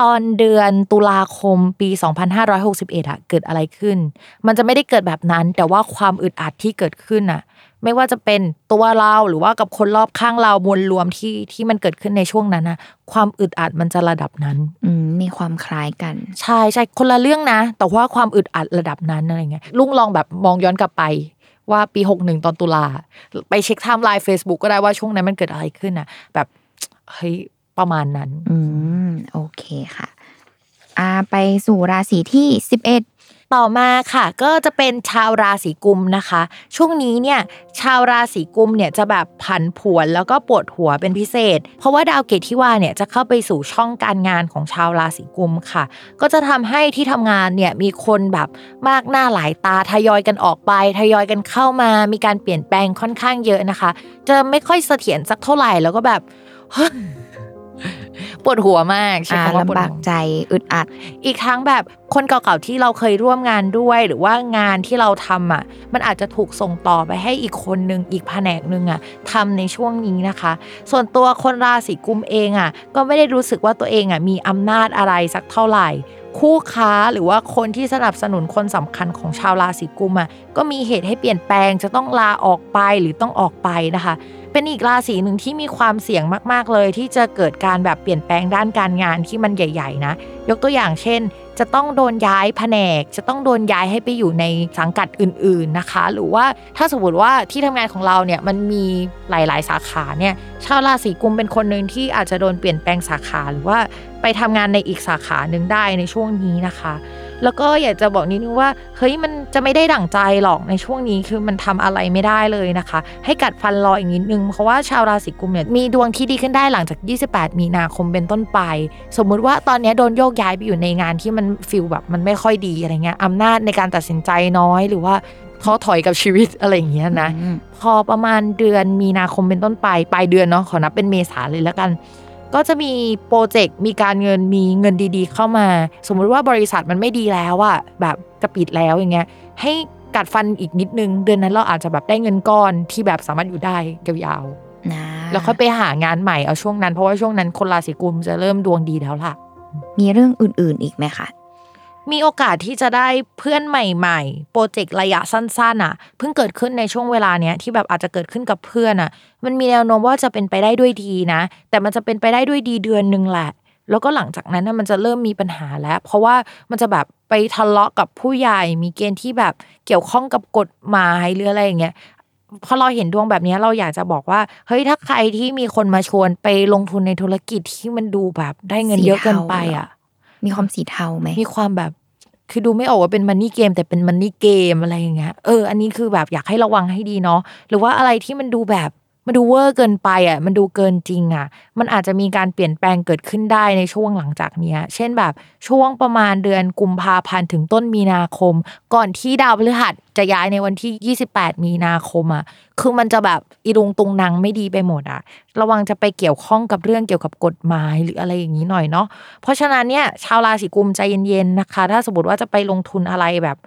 ตอนเดือนตุลาคมปี 2561อะเกิดอะไรขึ้น มันจะไม่ได้เกิดแบบนั้น แต่ว่าความอึดอัดที่เกิดขึ้นอะ ไม่ว่าจะเป็นตัวเราหรือว่ากับคนรอบข้างเรามวลรวมที่ที่มันเกิดขึ้นในช่วงนั้นนะความอึดอัดมันจะระดับนั้นอืมมีความคล้ายกัน ใช่ใช่คนละเรื่องนะ แต่ว่าความอึดอัดระดับนั้นอะไรเงี้ยลุงลองแบบมองย้อนกลับไปว่าปีหกหนึ่งตอนตุลาไปเช็คไทม์ไลน์ Facebook ก็ได้ว่าช่วงนั้นมันเกิดอะไรขึ้นอะแบบเฮ้ยประมาณนั้น อืมโอเคค่ะ อ่าไปสู่ราศีที่สิบเอ็ด ต่อมาค่ะ ก็จะเป็นชาวราศีกุมนะคะ ช่วงนี้เนี่ยชาวราศีกุมเนี่ยจะแบบผันผวนแล้วก็ปวดหัวเป็นพิเศษ เพราะว่าดาวเกตที่ว่าเนี่ยจะเข้าไปสู่ช่องการงานของชาวราศีกุมค่ะ ก็จะทำให้ที่ทำงานเนี่ยมีคนแบบมากหน้าหลายตาทยอยกันออกไป ทยอยกันเข้ามา มีการเปลี่ยนแปลงค่อนข้างเยอะนะคะ จะไม่ค่อยเสถียรสักเท่าไหร่แล้วก็แบบ ปวดหัวมากใช่อ่าคำว่าปวดลำบากหัวใจอึดอัด อีกทั้งแบบคนเก่าๆที่เราเคยร่วมงานด้วย หรือว่างานที่เราทำอะ มันอาจจะถูกส่งต่อไปให้อีกคนนึงอีกแผนกหนึ่งอะทำในช่วงนี้นะคะ ส่วนตัวคนราศีกุมเองอะ ก็ไม่ได้รู้สึกว่าตัวเองอะมีอำนาจอะไรสักเท่าไหร่คู่ค้าหรือว่าคนที่สนับสนุนคนสำคัญของชาวราศีกุมอะก็มีเหตุให้เปลี่ยนแปลงจะต้องลาออกไปหรือต้องออกไปนะคะ เป็นอีกราศีหนึ่งที่มีความเสี่ยงมาก ๆ เลย ที่จะเกิดการแบบเปลี่ยนแปลงด้านการงานที่มันใหญ่ ๆ นะ ยกตัวอย่างเช่น จะต้องโดนย้ายแผนก จะต้องโดนย้ายให้ไปอยู่ในสังกัดอื่น ๆ นะคะ หรือว่าถ้าสมมติว่าที่ทำงานของเราเนี่ยมันมีหลาย ๆ สาขาเนี่ยชาวราศีกุมเป็นคนหนึ่งที่อาจจะโดนเปลี่ยนแปลงสาขาหรือว่าไปทำงานในอีกสาขาหนึ่งได้ในช่วงนี้นะคะ แล้วก็อยากจะบอกนิดนึงว่าเฮ้ยมันจะไม่ได้ดั่งใจหรอกในช่วงนี้คือมันทำอะไรไม่ได้เลยนะคะ ให้กัดฟันรออีกนิดนึงเพราะว่าชาวราศีกุมภ์เนี่ยมีดวงที่ดีขึ้นได้หลังจาก 28 มีนาคมเป็นต้นไป สมมุติว่าตอนนี้โดนโยกย้ายไปอยู่ในงานที่มัน feel แบบมันไม่ค่อยดีอะไรเงี้ยอำนาจในการตัดสินใจน้อยหรือว่าท้อถอยกับชีวิตอะไรอย่างเงี้ยนะ พอประมาณเดือนมีนาคมเป็นต้นไปปลายเดือนเนาะขอนับเป็นเมษาเลยแล้วกัน ก็จะมีโปรเจกต์มีการเงินมีเงินดีๆ เข้ามา สมมุติว่าบริษัทมันไม่ดีแล้วอะแบบจะปิดแล้วอย่างเงี้ยให้กัดฟันอีกนิดนึง เดือนนั้นเราอาจจะแบบได้เงินก้อนที่แบบสามารถอยู่ได้ยาวนะๆแล้วค่อยไปหางานใหม่เอาช่วงนั้นเพราะว่าช่วงนั้นคนราศีกุมจะเริ่มดวงดีแล้วล่ะ มีเรื่องอื่นๆอีกไหมคะ มีโอกาสที่จะได้เพื่อนใหม่ ๆ โปรเจกต์ระยะสั้นๆอะเพิ่งเกิดขึ้นในช่วงเวลาเนี้ยที่แบบอาจจะเกิดขึ้นกับเพื่อนอะ มันมีแนวโน้มว่าจะเป็นไปได้ด้วยดีนะ แต่มันจะเป็นไปได้ด้วยดีเดือนหนึ่งแหละ แล้วก็หลังจากนั้นน่ะมันจะเริ่มมีปัญหาแล้ว เพราะว่ามันจะแบบไปทะเลาะกับผู้ใหญ่มีเกณฑ์ที่แบบเกี่ยวข้องกับกฎหมายหรืออะไรอย่างเงี้ยพอเราเห็นดวงแบบนี้เราอยากจะบอกว่า เฮ้ยถ้าใครที่มีคนมาชวนไปลงทุนในธุรกิจที่มันดูแบบได้เงินเยอะเกินไปอะ มีความสีเทาไหมมีความแบบ คือดูไม่ออกว่าเป็นมันนี่เกม แต่เป็นมันนี่เกมอะไรอย่างเงี้ยเอออันนี้คือแบบอยากให้ระวังให้ดีเนาะหรือว่าอะไรที่มันดูแบบ มันดูเวอร์เกินไปอะมันดูเกินจริงอะ มันอาจจะมีการเปลี่ยนแปลงเกิดขึ้นได้ในช่วงหลังจากเนี้ย เช่นแบบช่วงประมาณเดือนกุมภาพันธ์ถึงต้นมีนาคม ก่อนที่ดาวพฤหัสจะย้ายในวันที่ 28 มีนาคมอะคือมันจะแบบอีรุงตุงนางไม่ดีไปหมดอะ ระวังจะไปเกี่ยวข้องกับเรื่องเกี่ยวกับกฎหมายหรืออะไรอย่างนี้หน่อยเนาะเพราะฉะนั้นเนี่ยชาวราศีกุมใจเย็นๆนะคะ ถ้าสมมติว่าจะไปลงทุนอะไรแบบ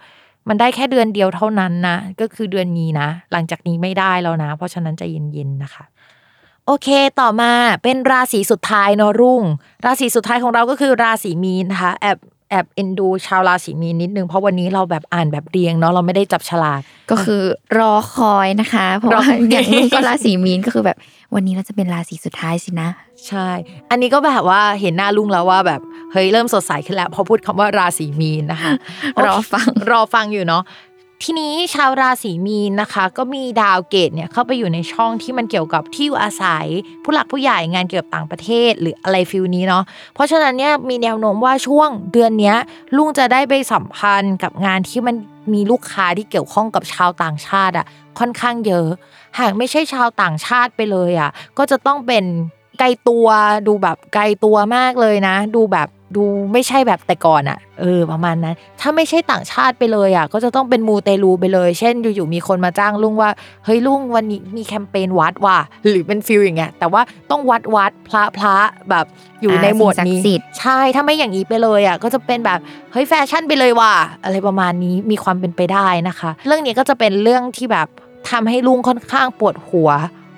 มันได้แค่เดือนเดียวเท่านั้นนะ ก็คือเดือนนี้นะ หลังจากนี้ไม่ได้แล้วนะ เพราะฉะนั้นใจเย็นๆนะคะ โอเคต่อมาเป็นราศีสุดท้ายเนอะรุ่ง ราศีสุดท้ายของเราก็คือราศีมีนนะคะแอบแอบเอ็นดูชาวราศีมีนนิดนึงเพราะวันนี้เราแบบอ่านแบบเรียงเนาะเราไม่ได้จับฉลากก็คือรอคอยนะคะเพราะรอว่าคอยอย่างนี้ก็ราศีมีนก็คือแบบวันนี้เราจะเป็นราศีสุดท้ายสินะ ใช่ อันนี้ก็แบบว่าเห็นหน้าลุงแล้วว่าแบบ เฮ้ยเริ่มสดใสขึ้นแล้วพอพูดคำว่าราศีมีนนะคะรอฟังรอฟังอยู่เนาะทีนี้ชาวราศีมีนนะคะ ก็มีดาวเกตเนี่ยเข้าไปอยู่ในช่องที่มันเกี่ยวกับที่อยู่อาศัย ผู้หลักผู้ใหญ่งานเกี่ยวกับต่างประเทศหรืออะไรฟิลนี้เนาะเพราะฉะนั้นเนี่ยมีแนวโน้มว่าช่วงเดือนเนี้ยลุงจะได้ไปสัมพันธ์กับงานที่มันมีลูกค้าที่เกี่ยวข้องกับชาวต่างชาติอะค่อนข้างเยอะ หากไม่ใช่ชาวต่างชาติไปเลยอะก็จะต้องเป็นไกลตัวดูแบบไกลตัวมากเลยนะ ดูแบบ ดูไม่ใช่แบบแต่ก่อนอะเออประมาณนั้น ถ้าไม่ใช่ต่างชาติไปเลยอะก็จะต้องเป็นมูเตลูไปเลย เช่นอยู่ๆมีคนมาจ้างลุงว่าเฮ้ยลุงวันนี้มีแคมเปญวัดว่ะหรือเป็น feel อย่างเงี้ยแต่ว่าต้องวัดวัดพระพระแบบอยู่ในอ่าหมวดสิ่งศักดิ์นี้สิทธิ์ใช่ถ้าไม่อย่างนี้ไปเลยอะก็จะเป็นแบบเฮ้ยแฟชั่นไปเลยว่ะอะไรประมาณนี้มีความเป็นไปได้นะคะ เรื่องนี้ก็จะเป็นเรื่องที่แบบทำให้ลุงค่อนข้างปวดหัว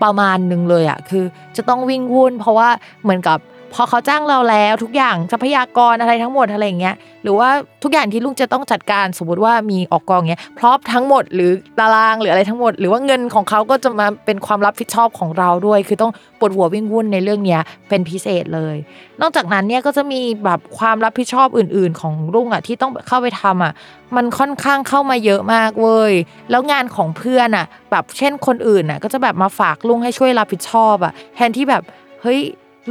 ประมาณหนึ่งเลยอะคือ จะต้องวิ่งวุ่นเพราะว่าเหมือนกับ พอเขาจ้างเราแล้วทุกอย่างทรัพยากรอะไรทั้งหมดอะไรเงี้ยหรือว่าทุกอย่างที่ลุงจะต้องจัดการสมมติว่ามีออกกองเงี้ยพร้อมทั้งหมดหรือตารางหรืออะไรทั้งหมด หรือว่าเงินของเขาก็จะมาเป็นความรับผิดชอบของเราด้วย คือต้องปวดหัววิ่งวุ่นในเรื่องเนี้ยเป็นพิเศษเลย นอกจากนั้นเนี่ยก็จะมีแบบความรับผิดชอบอื่น ๆ ของรุ่งอะที่ต้องเข้าไปทำอะมันค่อนข้างเข้ามาเยอะมากเว้ย แล้วงานของเพื่อนอะ แบบเช่นคนอื่นอะ ก็จะแบบมาฝากลุงให้ช่วยรับผิดชอบอะ แทนที่แบบเฮ้ย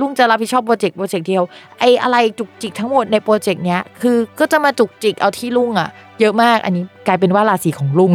ลุงจะรับผิดชอบโปรเจกต์โปรเจกต์เดียวไอ้อะไรจุกจิกทั้งหมดในโปรเจกต์เนี้ยคือก็จะมาจุกจิกเอาที่ลุงอะเยอะมากอันนี้กลายเป็นว่าราศีของลุง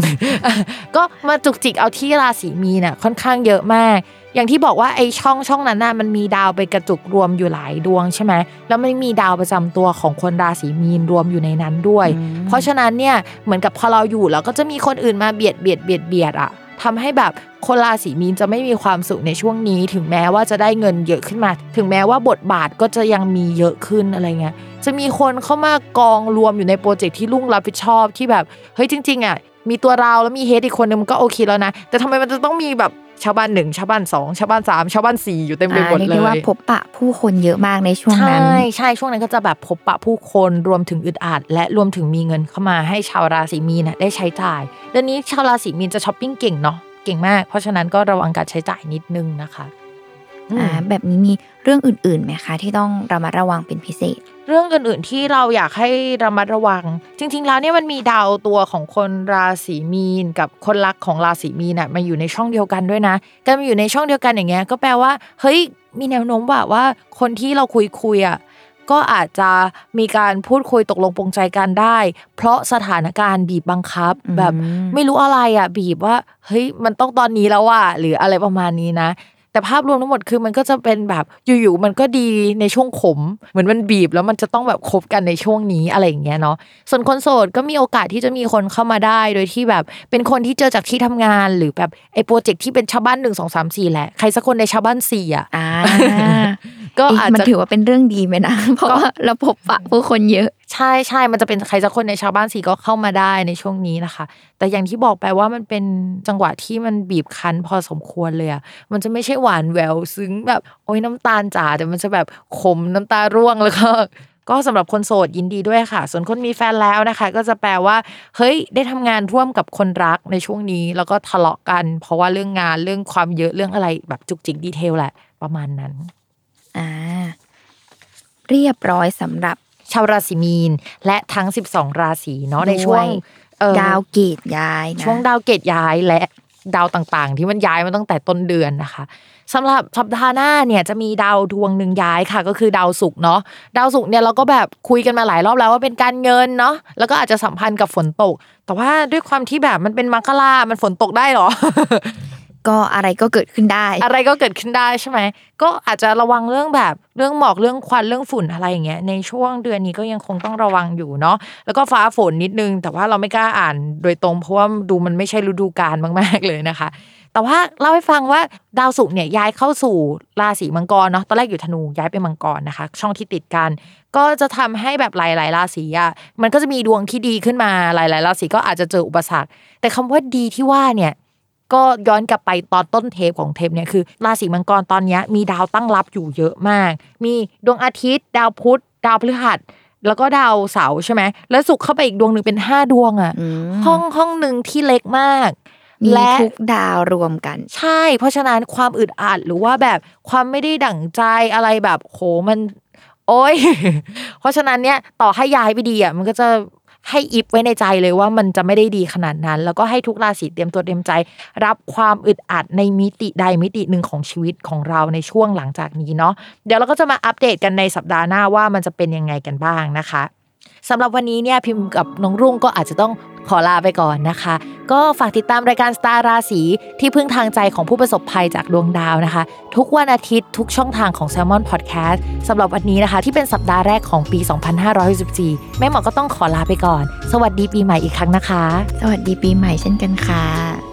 ก็มาจุกจิกเอาที่ราศีมีน่ะค่อนข้างเยอะมาก อย่างที่บอกว่าไอ้ช่องช่องนั้นน่ะมันมีดาวไปกระจุกรวมอยู่หลายดวงใช่ไหมแล้วมันมีดาวประจำตัวของคนราศีมีนรวมอยู่ในนั้นด้วย เพราะฉะนั้นเนี่ยเหมือนกับพอเราอยู่แล้วก็จะมีคนอื่นมาเบียดเบียดเบียดเบียดอะ ทำให้แบบคนราศีมีนจะไม่มีความสุขในช่วงนี้ ถึงแม้ว่าจะได้เงินเยอะขึ้นมา ถึงแม้ว่าบทบาทก็จะยังมีเยอะขึ้นอะไรเงี้ยจะมีคนเข้ามากองรวมอยู่ในโปรเจกต์ที่ลุ่งรับผิดชอบที่แบบเฮ้ยจริงๆอะมีตัวเราแล้วมีเฮดอีกคนนึงมันก็โอเคแล้วนะ แต่ทำไมมันจะต้องมีแบบ ชาวบ้านหนึ่งชาวบ้านสองชาวบ้านสามชาวบ้านสี่อยู่เต็มไปอ่าหมดเรียกเลได้ว่ายพบปะผู้คนเยอะมากในช่วงนั้น ใช่ใช่ช่วงนั้นก็จะแบบพบปะผู้คนรวมถึงอึดอัดและรวมถึงมีเงินเข้ามาให้ชาวราศีมีนน่ะได้ใช้จ่ายเดือนนี้ชาวราศีมีนจะช้อปปิ้งเก่งเนาะเก่งมาก เพราะฉะนั้นก็ระวังการใช้จ่ายนิดนึงนะคะ อืมอ่าแบบนี้มีเรื่องอื่นๆไหมคะ ที่ต้องระมัดระวังเป็นพิเศษ เรื่องอื่นๆที่เราอยากให้ระมัดระวัง จริง ๆ แล้วเนี่ยมันมีดาวตัวของคนราศีมีน กับคนรักของราศีมีนน่ะมาอยู่ในช่องเดียวกันด้วยนะการมาอยู่ในช่องเดียวกันอย่างเงี้ยก็แปลว่าเฮ้ยมีแนวโน้มว่าว่าคนที่เราคุยคุยๆอะก็อาจจะมีการพูดคุยตกลงปรงใจกันได้ เพราะสถานการณ์บีบบังคับอืมแบบไม่รู้อะไรอะบีบว่าเฮ้ยมันต้องตอนนี้แล้วว่ะหรืออะไรประมาณนี้นะ แต่ภาพรวมทั้งหมดคือมันก็จะเป็นแบบอยู่ๆมันก็ดีในช่วงขม เหมือนมันบีบแล้วมันจะต้องแบบคบกันในช่วงนี้อะไรอย่างเงี้ยเนาะส่วนคนโสดก็มีโอกาสที่จะมีคนเข้ามาได้ โดยที่แบบเป็นคนที่เจอจากที่ทำงานหรือแบบไอ้โปรเจกต์ที่เป็นชาวบ้านหนึ่งสองสามสี่แหละใครสักคนในชาวบ้านสี่อะอ่าก็เอ๊ะอาจมันจะถือว่าเป็นเรื่องดีไหมนะ เพราะว่าเราพบปะผู้คนเยอะ ใช่ใช่มันจะเป็นใครสักคนในชาวบ้านสีก็เข้ามาได้ในช่วงนี้นะคะ แต่อย่างที่บอกไปว่ามันเป็นจังหวะที่มันบีบคั้นพอสมควรเลยอะมันจะไม่ใช่หวานแววซึ้งแบบโอ้ยน้ำตาลจ๋าแต่มันจะแบบขมน้ำตาร่วงแล้วก็ก็สำหรับคนโสดยินดีด้วยค่ะ ส่วนคนมีแฟนแล้วนะคะ ก็จะแปลว่า เฮ้ย ได้ทำงานร่วมกับคนรักในช่วงนี้ แล้วก็ทะเลาะกัน เพราะว่าเรื่องงานเรื่องความเยอะเรื่องอะไรแบบจุกจิกดีเทลแหละ ประมาณนั้น อ่า เรียบร้อยสำหรับ ชาวราศีมีน และทั้ง 12 ราศีเนาะในช่วงด้วยเอ่อดาวเกตย้ายนะช่วงดาวเกตย้ายและดาวต่างๆ ที่มันย้ายมาตั้งแต่ต้นเดือนนะคะสำหรับสัปดาห์หน้าเนี่ยจะมีดาวดวงหนึ่งย้ายค่ะ ก็คือดาวศุกร์เนาะดาวศุกร์เนี่ยเราก็แบบคุยกันมาหลายรอบแล้วว่าเป็นการเงินเนาะแล้วก็อาจจะสัมพันธ์กับฝนตก แต่ว่าด้วยความที่แบบมันเป็นมังคลามันฝนตกได้เหรอ ก็อะไรก็เกิดขึ้นได้ อะไรก็เกิดขึ้นได้ใช่ไหมก็อาจจะระวังเรื่องแบบเรื่องหมอกเรื่องควันเรื่องฝุ่นอะไรอย่างเงี้ยในช่วงเดือนนี้ก็ยังคงต้องระวังอยู่เนาะแล้วก็ฟ้าฝนนิดนึง แต่ว่าเราไม่กล้าอ่านโดยตรงเพราะว่าดูมันไม่ใช่ฤดูกาลมาก ๆเลยนะคะ แต่ว่าเล่าให้ฟังว่าดาวศุกร์เนี่ยย้ายเข้าสู่ราศีมังกรเนาะตอนแรกอยู่ธนูย้ายไปมังกรนะคะ ช่องที่ติดกัน ก็จะทำให้แบบหลาย ๆ ราศีอะมันก็จะมีดวงที่ดีขึ้นมาหลาย ๆ ราศีก็อาจจะเจออุปสรรค แต่คำว่าดีที่ว่าเนี่ย ก็ย้อนกลับไปตอนต้นเทปของเทปเนี่ยคือ ราศีมังกรตอนเนี้ยมีดาวตั้งรับอยู่เยอะมาก มีดวงอาทิตย์ ดาวพุธ ดาวพฤหัสแล้วก็ดาวเสาร์ใช่ไหม แล้วสุกร์เข้าไปอีกดวงหนึ่งเป็นห้าดวงอะ่ะอืมห้องห้องหนึ่งที่เล็กมากมีและทุกดาวรวมกัน ใช่ เพราะฉะนั้นความอึดอัดหรือว่าแบบความไม่ได้ดั่งใจอะไรแบบโหมัน โอ้ย เพราะฉะนั้นเนี่ยต่อให้ย้ายไปดีอะมันก็จะ ให้อิฟไว้ในใจเลยว่ามันจะไม่ได้ดีขนาดนั้น แล้วก็ให้ทุกราศีเตรียมตัวเตรียมใจ รับความอึดอัดในมิติใดมิติหนึ่งของชีวิตของเราในช่วงหลังจากนี้เนาะเดี๋ยวเราก็จะมาอัปเดตกันในสัปดาห์หน้าว่ามันจะเป็นยังไงกันบ้างนะคะ สำหรับวันนี้เนี่ยพิมพ์กับน้องรุ่งก็อาจจะต้องขอลาไปก่อนนะคะ ก็ฝากติดตามรายการสตาร์ราศีที่พึ่งทางใจของผู้ประสบภัยจากดวงดาวนะคะ ทุกวันอาทิตย์ทุกช่องทางของ Salmon Podcast สำหรับวันนี้นะคะ ที่เป็นสัปดาห์แรกของปี 2564 แม่หมอก็ต้องขอลาไปก่อน สวัสดีปีใหม่อีกครั้งนะคะ สวัสดีปีใหม่เช่นกันค่ะ